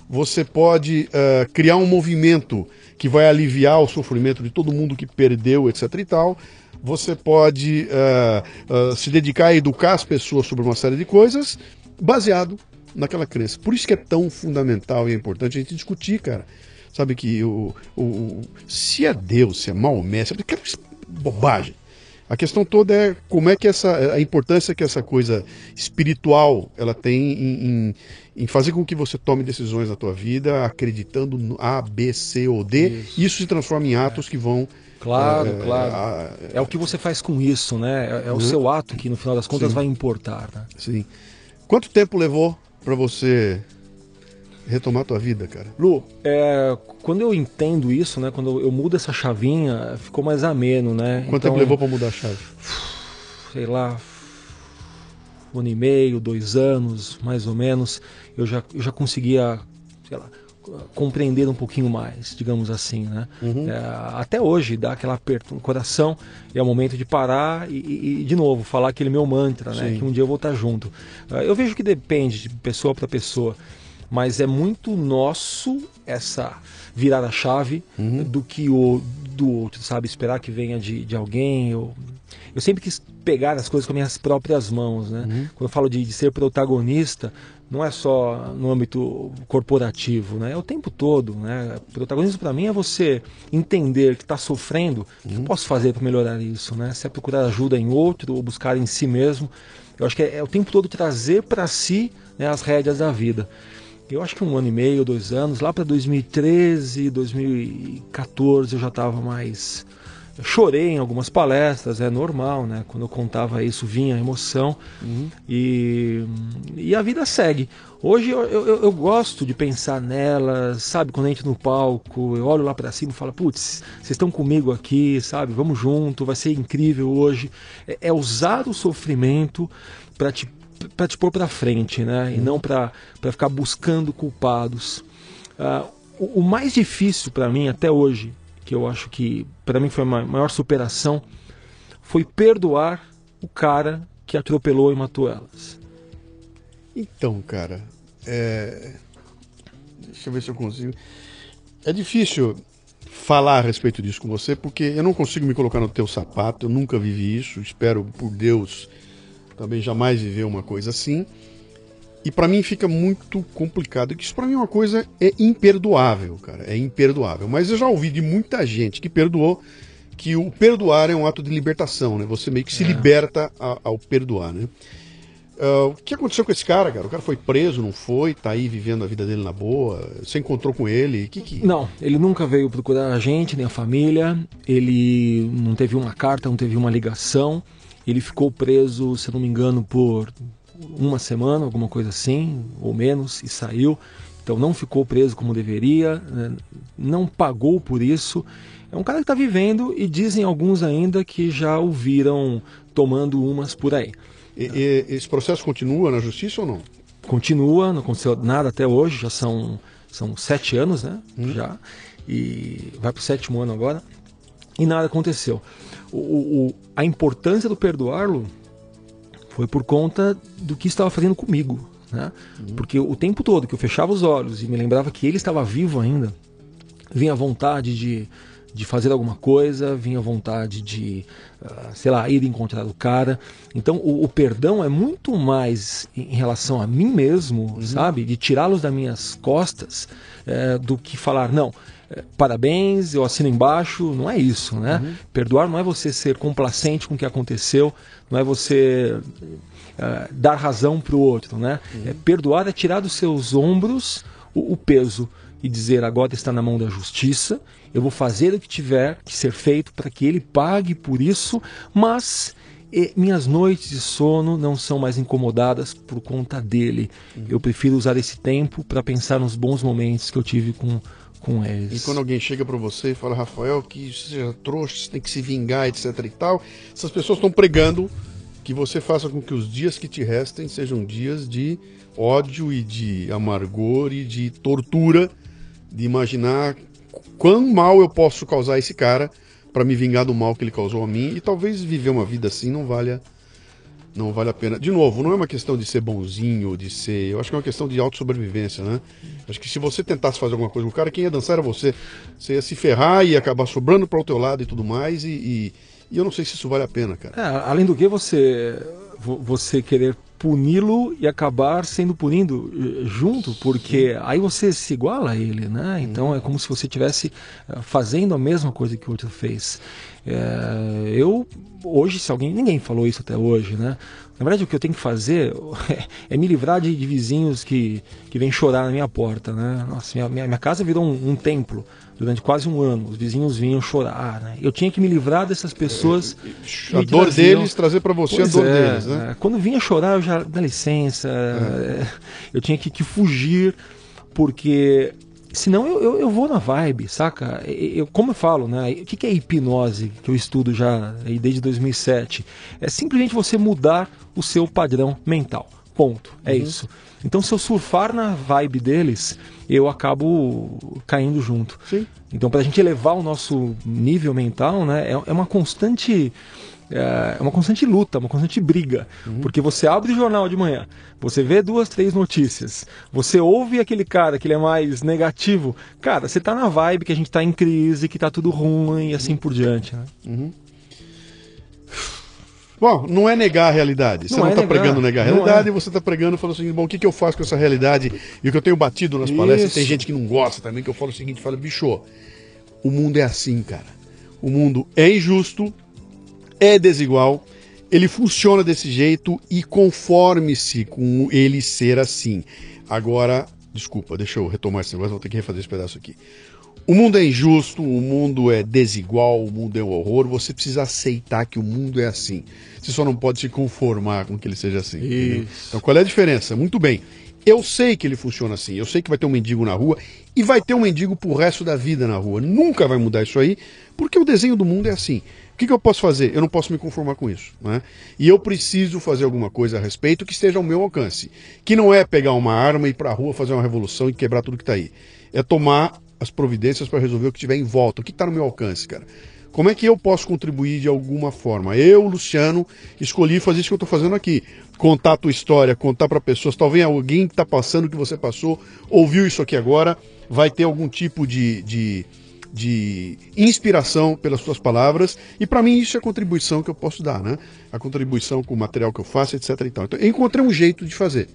Você pode uh, criar um movimento que vai aliviar o sofrimento de todo mundo que perdeu, etc. e tal. Você pode uh, uh, se dedicar a educar as pessoas sobre uma série de coisas baseado naquela crença. Por isso que é tão fundamental e é importante a gente discutir, cara. Sabe que o, o, o se é Deus, se é Maomé, sabe bobagem. A questão toda é como é que essa a importância que essa coisa espiritual ela tem em, em, em fazer com que você tome decisões na tua vida acreditando no A, B, C ou D. Isso, isso se transforma em atos é. que vão Claro, é, claro. A, é o que você faz com isso, né? É, é o uhum. seu ato que no final das contas Sim. vai importar. Né? Sim. Quanto tempo levou para você retomar tua vida, cara? Lu, é, quando eu entendo isso, né? Quando eu mudo essa chavinha, ficou mais ameno, né? Quanto então, tempo levou para mudar a chave? Sei lá, um ano e meio, dois anos, mais ou menos. Eu já, eu já conseguia, sei lá, compreender um pouquinho mais, digamos assim, né? Uhum. É, até hoje dá aquele aperto no coração e é o momento de parar e, e de novo falar aquele meu mantra, né? Que um dia eu vou estar junto. É, eu vejo que depende de pessoa para pessoa, mas é muito nosso essa virar a chave uhum. do que o do outro, sabe? Esperar que venha de, de alguém. Eu, eu sempre quis pegar as coisas com minhas próprias mãos, né? Uhum. Quando eu falo de, de ser protagonista, não é só no âmbito corporativo, né? É o tempo todo, né? Protagonismo para mim é você entender que está sofrendo, uhum. o que eu uhum. posso fazer para melhorar isso, né? Se é procurar ajuda em outro ou buscar em si mesmo, eu acho que é, é o tempo todo trazer para si né, as rédeas da vida. Eu acho que um ano e meio, dois anos, lá para 2013, 2014 eu já estava mais eu chorei em algumas palestras, é normal, né? Quando eu contava isso, vinha a emoção. Uhum. E, e a vida segue. Hoje eu, eu, eu, gosto de pensar nela, sabe? Quando a gente no palco, eu olho lá para cima e falo, putz, vocês estão comigo aqui, sabe? Vamos junto, vai ser incrível hoje. É, é usar o sofrimento para te, pra te pôr para frente, né? E não para ficar buscando culpados. Uh, o, o mais difícil para mim até hoje que eu acho que para mim foi a maior superação, foi perdoar o cara que atropelou e matou elas. Então, cara, é... deixa eu ver se eu consigo. É difícil falar a respeito disso com você, porque eu não consigo me colocar no teu sapato, eu nunca vivi isso, espero por Deus também jamais viver uma coisa assim. E para mim fica muito complicado, que isso para mim é uma coisa é imperdoável, cara, é imperdoável. Mas eu já ouvi de muita gente que perdoou que o perdoar é um ato de libertação, né? Você meio que se é. liberta a, ao perdoar, né? Uh, o que aconteceu com esse cara, cara? O cara foi preso, não foi? Tá aí vivendo a vida dele na boa? Você encontrou com ele? Que que... Não, ele nunca veio procurar a gente, nem a família. Ele não teve uma carta, não teve uma ligação. Ele ficou preso, se não me engano, por uma semana, alguma coisa assim, ou menos, e saiu. Então não ficou preso como deveria, né? não pagou por isso. É um cara que está vivendo e dizem alguns ainda que já o viram tomando umas por aí. E, e, esse processo continua na justiça ou não? Continua, não aconteceu nada até hoje, já são, são sete anos, né? Hum. Já. E vai para o sétimo ano agora. E nada aconteceu. O, o, a importância do perdoá-lo foi por conta do que estava fazendo comigo. Né? Uhum. Porque o tempo todo que eu fechava os olhos e me lembrava que ele estava vivo ainda, vinha vontade de, de fazer alguma coisa, vinha vontade de, uh, sei lá, ir encontrar o cara. Então o, o, perdão é muito mais em relação a mim mesmo, uhum. sabe? De tirá-los das minhas costas, uh, do que falar, não parabéns, eu assino embaixo, não é isso, né? Uhum. Perdoar não é você ser complacente com o que aconteceu, não é você uh, dar razão para o outro, né? Uhum. É, perdoar é tirar dos seus ombros o, o, peso e dizer agora está na mão da justiça, eu vou fazer o que tiver que ser feito para que ele pague por isso, mas e minhas noites de sono não são mais incomodadas por conta dele. Uhum. Eu prefiro usar esse tempo para pensar nos bons momentos que eu tive com com eles. E quando alguém chega para você e fala, Rafael, que seja trouxa, você tem que se vingar, etc e tal, essas pessoas estão pregando que você faça com que os dias que te restem sejam dias de ódio e de amargor e de tortura, de imaginar quão mal eu posso causar a esse cara para me vingar do mal que ele causou a mim e talvez viver uma vida assim não valha não vale a pena. De novo, não é uma questão de ser bonzinho, de ser. Eu acho que é uma questão de autossobrevivência, né? Acho que se você tentasse fazer alguma coisa com o cara, quem ia dançar era você. Você ia se ferrar e acabar sobrando para o teu lado e tudo mais, e, e, e, eu não sei se isso vale a pena, cara. É, além do que você você querer puni-lo e acabar sendo punindo eh, junto, porque aí você se iguala a ele, né? Então é como se você estivesse eh, fazendo a mesma coisa que o outro fez. É, eu hoje, se alguém ninguém falou isso até hoje, né? Na verdade, o que eu tenho que fazer é, é me livrar de, de, vizinhos que, que vêm chorar na minha porta, né? Nossa, minha, minha, minha casa virou um, um templo durante quase um ano. Os vizinhos vinham chorar. Né? Eu tinha que me livrar dessas pessoas. A dor traziam... deles, trazer para você pois a dor é, deles. Né? É. Quando vinha chorar, eu já. Dá licença. É. é eu tinha que, que, fugir, porque. Senão eu, eu, eu, vou na vibe, saca? Eu, como eu falo, né? O que, que é hipnose, que eu estudo já desde 2007? É simplesmente você mudar o seu padrão mental. Ponto. É isso. Então, se eu surfar na vibe deles, eu acabo caindo junto. Sim. Então, para a gente elevar o nosso nível mental, né, é, é uma constante é uma constante luta, uma constante briga. Porque você abre o jornal de manhã, você vê duas, três notícias, você ouve aquele cara que ele é mais negativo. Cara, você tá na vibe que a gente tá em crise, que tá tudo ruim e assim por diante. Né? Bom, não é negar a realidade. Você Não não é está negar. pregando negar a realidade, é. você está pregando falando assim, bom, o que, que eu faço com essa realidade? E o que eu tenho batido nas palestras, Isso. tem gente que não gosta também, que eu falo o seguinte, fala, bicho, o mundo é assim, cara. O mundo é injusto, é desigual, ele funciona desse jeito e conforme-se com ele ser assim. Agora, desculpa, deixa eu retomar esse negócio, vou ter que refazer esse pedaço aqui. O mundo é injusto, o mundo é desigual, o mundo é um horror. Você precisa aceitar que o mundo é assim. Você só não pode se conformar com que ele seja assim. Então, qual é a diferença? Muito bem. Eu sei que ele funciona assim. Eu sei que vai ter um mendigo na rua e vai ter um mendigo pro resto da vida na rua. Nunca vai mudar isso aí, porque o desenho do mundo é assim. O que, que eu posso fazer? Eu não posso me conformar com isso. Né? E eu preciso fazer alguma coisa a respeito que esteja ao meu alcance. Que não é pegar uma arma e ir pra rua fazer uma revolução e quebrar tudo que tá aí. É tomar as providências para resolver o que tiver em volta. O que está no meu alcance, cara? Como é que eu posso contribuir de alguma forma? Eu, Luciano, escolhi fazer isso que eu estou fazendo aqui. Contar a tua história, contar para pessoas. Talvez alguém que está passando o que você passou, ouviu isso aqui agora, vai ter algum tipo de, de, de inspiração pelas tuas palavras. E para mim isso é a contribuição que eu posso dar, né? A contribuição com o material que eu faço, etc. Então eu encontrei um jeito de fazer.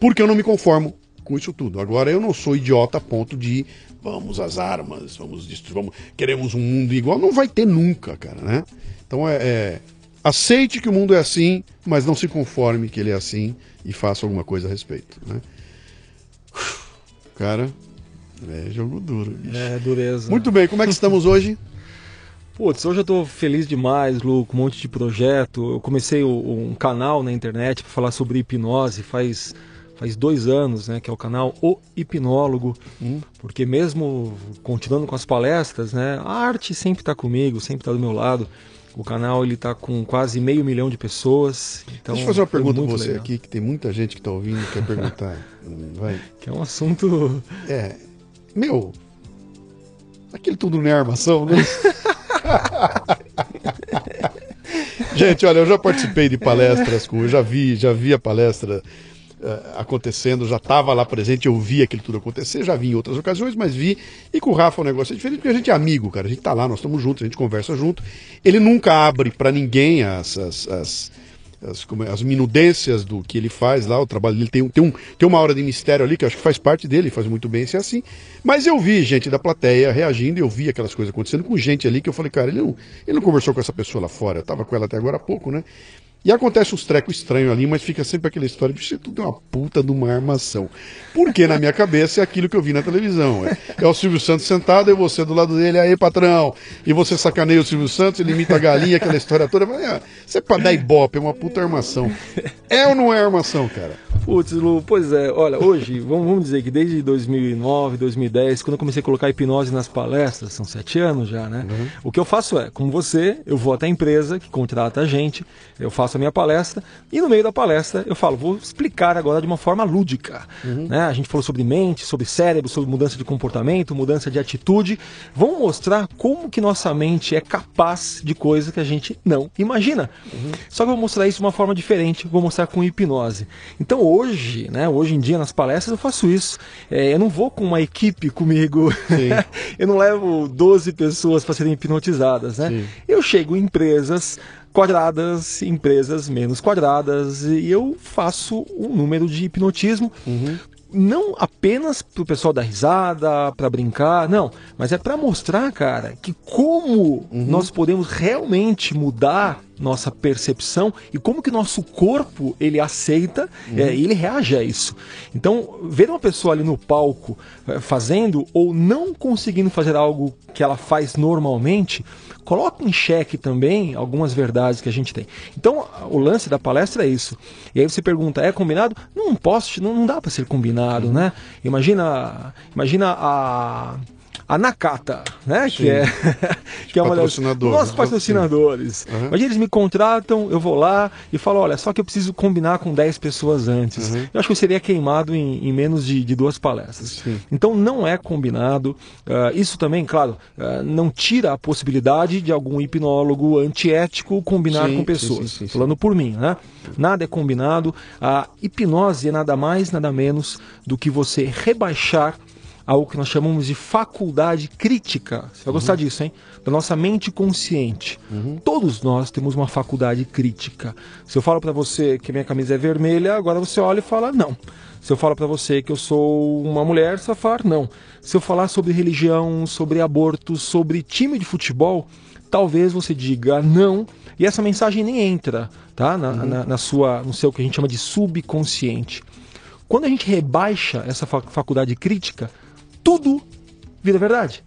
Porque eu não me conformo com isso tudo. Agora eu não sou idiota a ponto de vamos às armas, vamos destruir, vamos, queremos um mundo igual. Não vai ter nunca, cara, né? Então é, é- aceite que o mundo é assim, mas não se conforme que ele é assim e faça alguma coisa a respeito, né? Cara, é jogo duro. bicho. É, dureza. Muito bem, como é que estamos hoje? Putz, hoje eu tô feliz demais, Lu, com um monte de projeto. Eu comecei um canal na internet para falar sobre hipnose faz, faz dois anos, né? Que é o canal O Hipnólogo. Porque mesmo continuando com as palestras, né? A arte sempre está comigo, sempre está do meu lado. O canal ele tá com quase meio milhão de pessoas. Então, Deixa eu fazer uma pergunta muito você legal. aqui, que tem muita gente que tá ouvindo e quer perguntar. Vai. Que é um assunto. É. Meu. Aquele tudo não é armação, né? Gente, olha, eu já participei de palestras com. Eu já vi, já vi a palestra acontecendo, já estava lá presente, eu vi aquilo tudo acontecer, já vi em outras ocasiões, mas vi. E com o Rafa o negócio é diferente, porque a gente é amigo, cara. A gente tá lá, nós estamos juntos, a gente conversa junto. Ele nunca abre para ninguém as. as, as as, como é, as minudências do que ele faz lá, o trabalho dele tem, tem, um, tem uma hora de mistério ali que eu acho que faz parte dele, faz muito bem ser assim. Mas eu vi gente da plateia reagindo, eu vi aquelas coisas acontecendo com gente ali que eu falei, cara, ele não, ele não conversou com essa pessoa lá fora, eu tava com ela até agora há pouco, né? E acontece uns trecos estranhos ali, mas fica sempre aquela história de isso tudo é uma puta de uma armação. Porque na minha cabeça é aquilo que eu vi na televisão. É, é o Silvio Santos sentado e você do lado dele, aí patrão. E você sacaneia o Silvio Santos, ele imita a galinha, aquela história toda. Falei, ah, Isso é pra dar ibope, é uma puta armação. É ou não é armação, cara? Putz, Lu, pois é, olha, hoje, vamos, dizer que desde 2009, 2010, quando eu comecei a colocar hipnose nas palestras, são sete anos já, né? O que eu faço é, como você, eu vou até a empresa que contrata a gente, eu faço a minha palestra, e no meio da palestra eu falo, vou explicar agora de uma forma lúdica. Né? A gente falou sobre mente, sobre cérebro, sobre mudança de comportamento, mudança de atitude. Vamos mostrar como que nossa mente é capaz de coisa que a gente não imagina. Só que eu vou mostrar isso de uma forma diferente, vou mostrar com hipnose. Então hoje, né, hoje em dia nas palestras eu faço isso. É, eu não vou com uma equipe comigo, eu não levo 12 pessoas para serem hipnotizadas, né? Sim. Eu chego em empresas quadradas, empresas menos quadradas, e eu faço um número de hipnotismo. Não apenas pro pessoal dar risada, para brincar, não, mas é para mostrar, cara, que como nós podemos realmente mudar nossa percepção e como que nosso corpo ele aceita é, e ele reage a isso. Então, ver uma pessoa ali no palco eh, fazendo ou não conseguindo fazer algo que ela faz normalmente, coloca em xeque também algumas verdades que a gente tem. Então, o lance da palestra é isso. E aí você pergunta, é combinado? Não posso, não, não dá para ser combinado, né? Imagina, imagina a a Nakata, né? Que é, que é uma das nossos né? patrocinadores. Uhum. Imagina, eles me contratam, eu vou lá e falo, olha, só que eu preciso combinar com 10 pessoas antes. Uhum. Eu acho que eu seria queimado em, em menos de, de, duas palestras. Sim. Então não é combinado. Uh, isso também, claro, uh, não tira a possibilidade de algum hipnólogo antiético combinar sim, com pessoas. Sim, Falando por mim, né? Nada é combinado. A hipnose é nada mais, nada menos do que você rebaixar algo que nós chamamos de faculdade crítica. Você vai uhum. gostar disso, hein? Da nossa mente consciente. Uhum. Todos nós temos uma faculdade crítica. Se eu falo para você que minha camisa é vermelha, agora você olha e fala não. Se eu falo para você que eu sou uma mulher, você vai falar não. Se eu falar sobre religião, sobre aborto, sobre time de futebol, talvez você diga não e essa mensagem nem entra, tá? Na, uhum. na, na sua, no seu que a gente chama de subconsciente. Quando a gente rebaixa essa faculdade crítica, tudo vira verdade.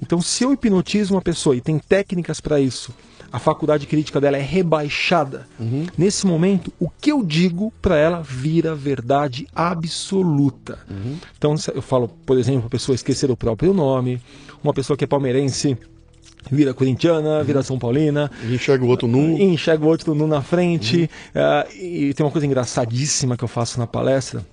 Então, se eu hipnotizo uma pessoa e tem técnicas para isso, a faculdade crítica dela é rebaixada. Uhum. Nesse momento, o que eu digo para ela vira verdade absoluta. Uhum. Então, eu falo, por exemplo, a pessoa esquecer o próprio nome, uma pessoa que é palmeirense vira corintiana, vira São Paulina. E enxerga o outro nu. Enxerga o outro nu na frente. Uhum. Uh, e tem uma coisa engraçadíssima que eu faço na palestra.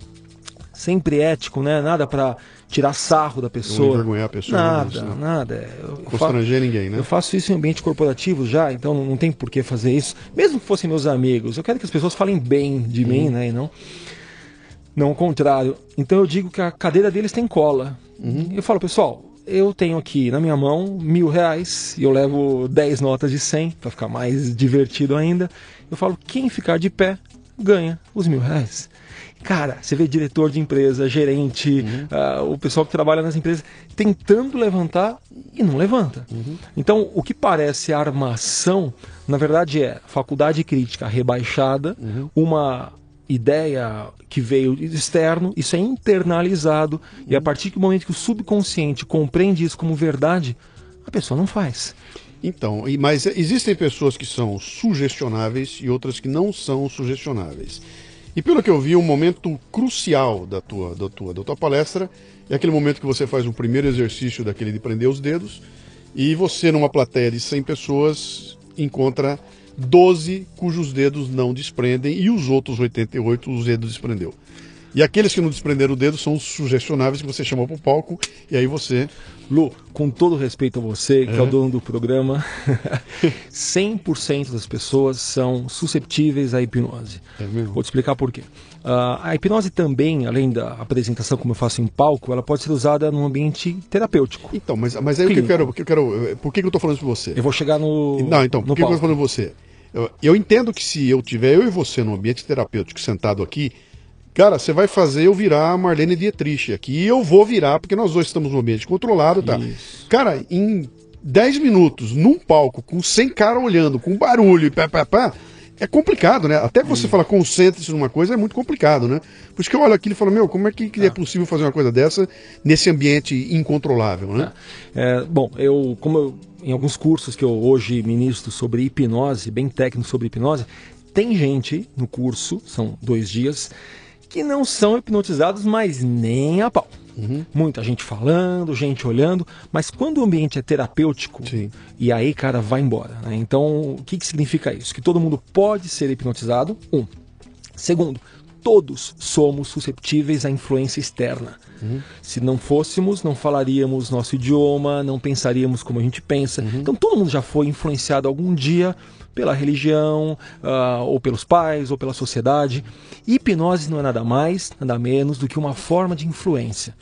Sempre ético, né? Nada para tirar sarro da pessoa. Não envergonhar a pessoa. Nada, né? nada. Eu Constranger faço, ninguém, né? Eu faço isso em ambiente corporativo já, então não tem por que fazer isso. Mesmo que fossem meus amigos, eu quero que as pessoas falem bem de uhum. mim, né? E não, não o contrário. Então eu digo que a cadeira deles tem cola. Uhum. Eu falo, pessoal, eu tenho aqui na minha mão mil reais e eu levo dez notas de cem para ficar mais divertido ainda. Eu falo, quem ficar de pé ganha os mil reais. Cara, você vê diretor de empresa, gerente, uhum. uh, o pessoal que trabalha nas empresas tentando levantar e não levanta. Uhum. Então, o que parece armação, na verdade é faculdade crítica rebaixada, uhum. uma ideia que veio externo, isso é internalizado e a partir do momento que o subconsciente compreende isso como verdade, a pessoa não faz. Então, mas existem pessoas que são sugestionáveis e outras que não são sugestionáveis. E pelo que eu vi, um momento crucial da tua, da tua, da tua palestra é aquele momento que você faz o primeiro exercício daquele de prender os dedos e você, numa plateia de 100 pessoas, encontra 12 cujos dedos não desprendem e os outros 88 os dedos desprendeu. E aqueles que não desprenderam o dedo são os sugestionáveis que você chamou para o palco e aí você. Lu, com todo respeito a você, que é, é o dono do programa, 100% das pessoas são susceptíveis à hipnose. É mesmo? Vou te explicar por quê. Uh, a hipnose também, além da apresentação como eu faço em palco, ela pode ser usada num ambiente terapêutico. então, mas, mas aí o que eu quero, que eu quero. Por que, que eu estou falando isso para você? Eu vou chegar no. Não, então, por que, que eu estou falando para você? Eu, eu entendo que se eu tiver eu e você num ambiente terapêutico sentado aqui, Cara, você vai fazer eu virar a Marlene Dietrich aqui. E eu vou virar, porque nós dois estamos no ambiente controlado, tá? Isso. Cara, em 10 minutos, num palco, com 100 caras olhando, com barulho e pá, pá, pá, é complicado, né? Até você hum. falar concentre-se numa coisa é muito complicado, né? Por isso que eu olho aquilo e falo, meu, como é que é ah. possível fazer uma coisa dessa nesse ambiente incontrolável, né? É, bom, eu, como eu, em alguns cursos que eu hoje ministro sobre hipnose, bem técnico sobre hipnose, tem gente no curso, são dois dias, que não são hipnotizados, mas nem a pau. Uhum. Muita gente falando, gente olhando, mas quando o ambiente é terapêutico, Sim. e aí, cara, vai embora. Né? Então, o que, que significa isso? Que todo mundo pode ser hipnotizado, um. Segundo, todos somos susceptíveis à influência externa. Uhum. Se não fôssemos, não falaríamos nosso idioma, não pensaríamos como a gente pensa. Uhum. Então todo mundo já foi influenciado algum dia pela religião, uh, ou pelos pais, ou pela sociedade. hipnose não é nada mais, nada menos do que uma forma de influência.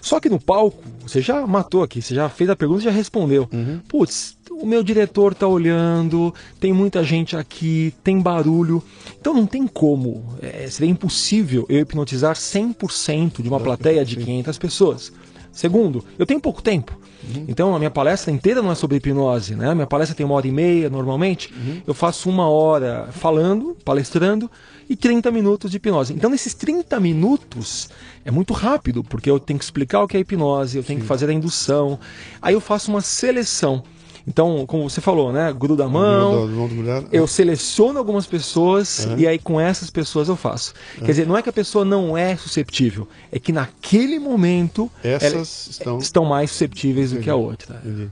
Só que no palco, você já matou aqui, você já fez a pergunta e já respondeu. Uhum. Putz, o meu diretor está olhando, tem muita gente aqui, tem barulho. Então não tem como, é, seria impossível eu hipnotizar 100% de uma plateia de 500 pessoas. Segundo, eu tenho pouco tempo. Uhum. Então a minha palestra inteira não é sobre hipnose, né? Minha palestra tem uma hora e meia normalmente. Uhum. Eu faço uma hora falando, palestrando e 30 minutos de hipnose. Então nesses 30 minutos é muito rápido, porque eu tenho que explicar o que é hipnose, eu tenho Sim. que fazer a indução. Aí eu faço uma seleção. Então, como você falou, né? Gruda a mão. Gruda- gruda- Eu seleciono algumas pessoas e aí com essas pessoas eu faço. Quer dizer, não é que a pessoa não é susceptível, é que naquele momento Essas estão- estão mais susceptíveis do que a outra. Entendi.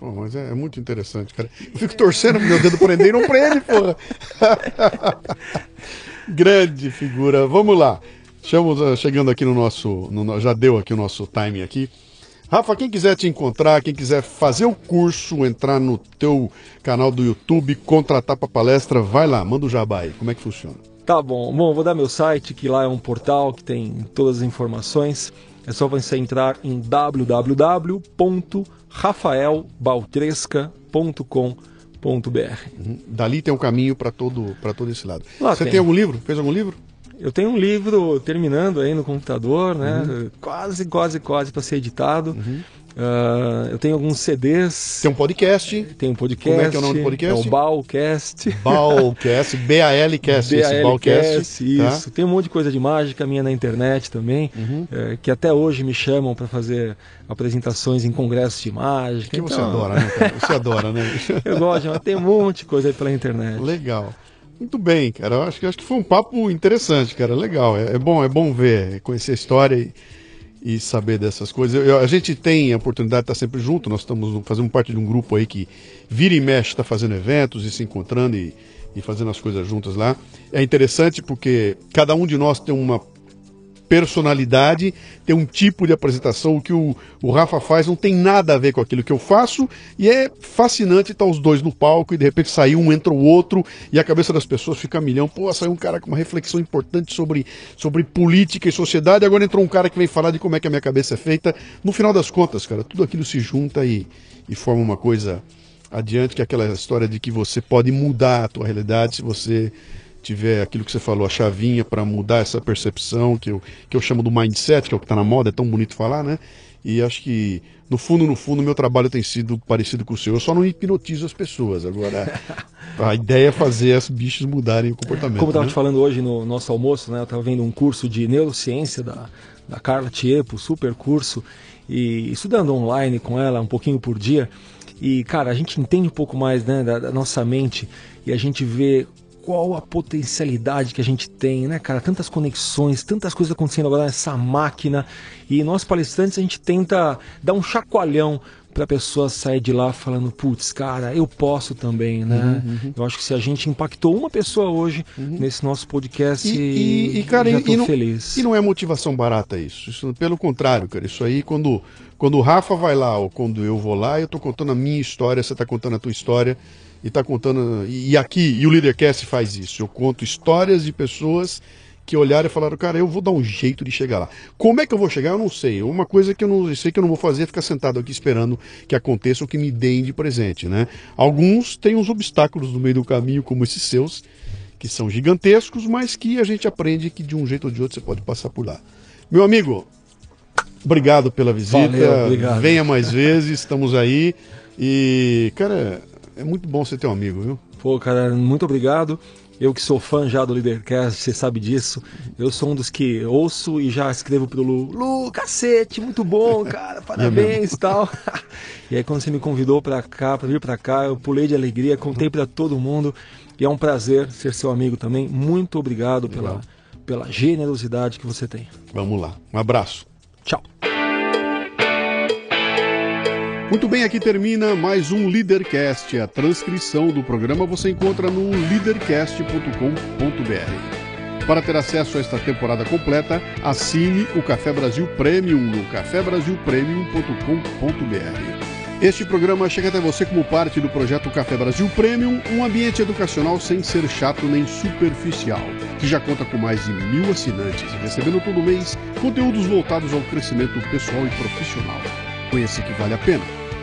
Pô, mas é, é muito interessante, cara. Eu fico torcendo pro meu dedo prender e não prende, porra. Grande figura. Vamos lá. Estamos ah, chegando aqui no nosso. no no- já deu aqui o nosso timing aqui. Rafa, quem quiser te encontrar, quem quiser fazer o curso, entrar no teu canal do YouTube, contratar para palestra, vai lá, manda o jabá aí. Como é que funciona? Tá bom. Bom, vou dar meu site, que lá é um portal que tem todas as informações. É só você entrar em www.rafaelbaltresca.com.br. Dali tem um caminho para todo, pra todo esse lado. Lá Você tem. tem algum livro? Fez algum livro? Eu tenho um livro terminando aí no computador, né? Uhum. Quase, quase, quase para ser editado. Ah, eu tenho alguns CDs. Tem um podcast. Tem um podcast. Como é que é o nome do podcast? É o Balcast. Balcast, B-A-L-Cast, esse Balcast. Tá? isso. Tem um monte de coisa de mágica minha na internet também, Uhum. eh, que até hoje me chamam para fazer apresentações em congressos de mágica. Que você Então, adora, né, cara? Você adora, né? Eu gosto, mas tem um monte de coisa aí pela internet. Legal. Muito bem, cara. Eu acho, que- acho que foi um papo interessante, cara. Legal. É, é bom, é bom ver, conhecer a história e, e saber dessas coisas. Eu- eu- a gente tem a oportunidade de estar sempre junto. Nós estamos fazendo parte de um grupo aí que vira e mexe, está fazendo eventos e se encontrando e, e fazendo as coisas juntas lá. É interessante porque cada um de nós tem uma personalidade, tem um tipo de apresentação. O que o, o Rafa faz não tem nada a ver com aquilo que eu faço, e é fascinante estar os dois no palco e de repente sair um, entra o outro, e a cabeça das pessoas fica a milhão. Pô, saiu um cara com uma reflexão importante sobre, sobre política e sociedade, agora entrou um cara que vem falar de como é que a minha cabeça é feita. No final das contas, cara, tudo aquilo se junta e, e forma uma coisa adiante, que é aquela história de que você pode mudar a tua realidade se você tiver aquilo que você falou, a chavinha para mudar essa percepção, que eu, que eu chamo do mindset, que é o que está na moda, é tão bonito falar, né? E acho que, no fundo, no fundo, meu trabalho tem sido parecido com o seu. Eu só não hipnotizo as pessoas. Agora, a ideia é fazer os bichos mudarem o comportamento. Como eu estava né? te falando hoje no nosso almoço, né? Eu estava vendo um curso de neurociência da, da Carla Tiepo, super curso, e estudando online com ela um pouquinho por dia. E, cara, a gente entende um pouco mais né, da, da nossa mente e a gente vê qual a potencialidade que a gente tem, né, cara? Tantas conexões, tantas coisas acontecendo agora nessa máquina. E nós palestrantes a gente tenta dar um chacoalhão para a pessoa sair de lá falando, putz, cara, eu posso também, né? Uhum, Eu acho que se a gente impactou uma pessoa hoje nesse nosso podcast, E, e, e, cara, já e, não, feliz. e não é motivação barata isso. Isso, Pelo contrário, cara. Isso aí, quando, quando o Rafa vai lá ou quando eu vou lá, eu tô contando a minha história, você tá contando a tua história e tá contando. E, aqui, e o Leadercast faz isso. Eu conto histórias de pessoas que olharam e falaram, cara, eu vou dar um jeito de chegar lá. Como é que eu vou chegar? Eu não sei. Uma coisa que eu não eu sei que eu não vou fazer é ficar sentado aqui esperando que aconteça o que me deem de presente, né? Alguns têm uns obstáculos no meio do caminho, como esses seus, que são gigantescos, mas que a gente aprende que de um jeito ou de outro você pode passar por lá. Meu amigo, obrigado pela visita. Valeu, obrigado. Venha mais vezes, estamos aí. E, cara, é muito bom você ter um amigo, viu? Pô, cara, muito obrigado. Eu que sou fã já do Leadercast, você sabe disso. Eu sou um dos que ouço e já escrevo pro Lu. Lu, cacete, muito bom, cara, parabéns e tal. E aí quando você me convidou pra cá, pra vir pra cá, eu pulei de alegria, contei pra todo mundo. E é um prazer ser seu amigo também. Muito obrigado pela, pela generosidade que você tem. Vamos lá. Um abraço. Tchau. Muito bem, aqui termina mais um Leadercast. A transcrição do programa você encontra no leadercast.com.br. Para ter acesso a esta temporada completa, assine o Café Brasil Premium no cafebrasilpremium.com.br. Este programa chega até você como parte do projeto Café Brasil Premium, um ambiente educacional sem ser chato nem superficial, que já conta com mais de mil assinantes, recebendo todo mês conteúdos voltados ao crescimento pessoal e profissional. Conheça que vale a pena.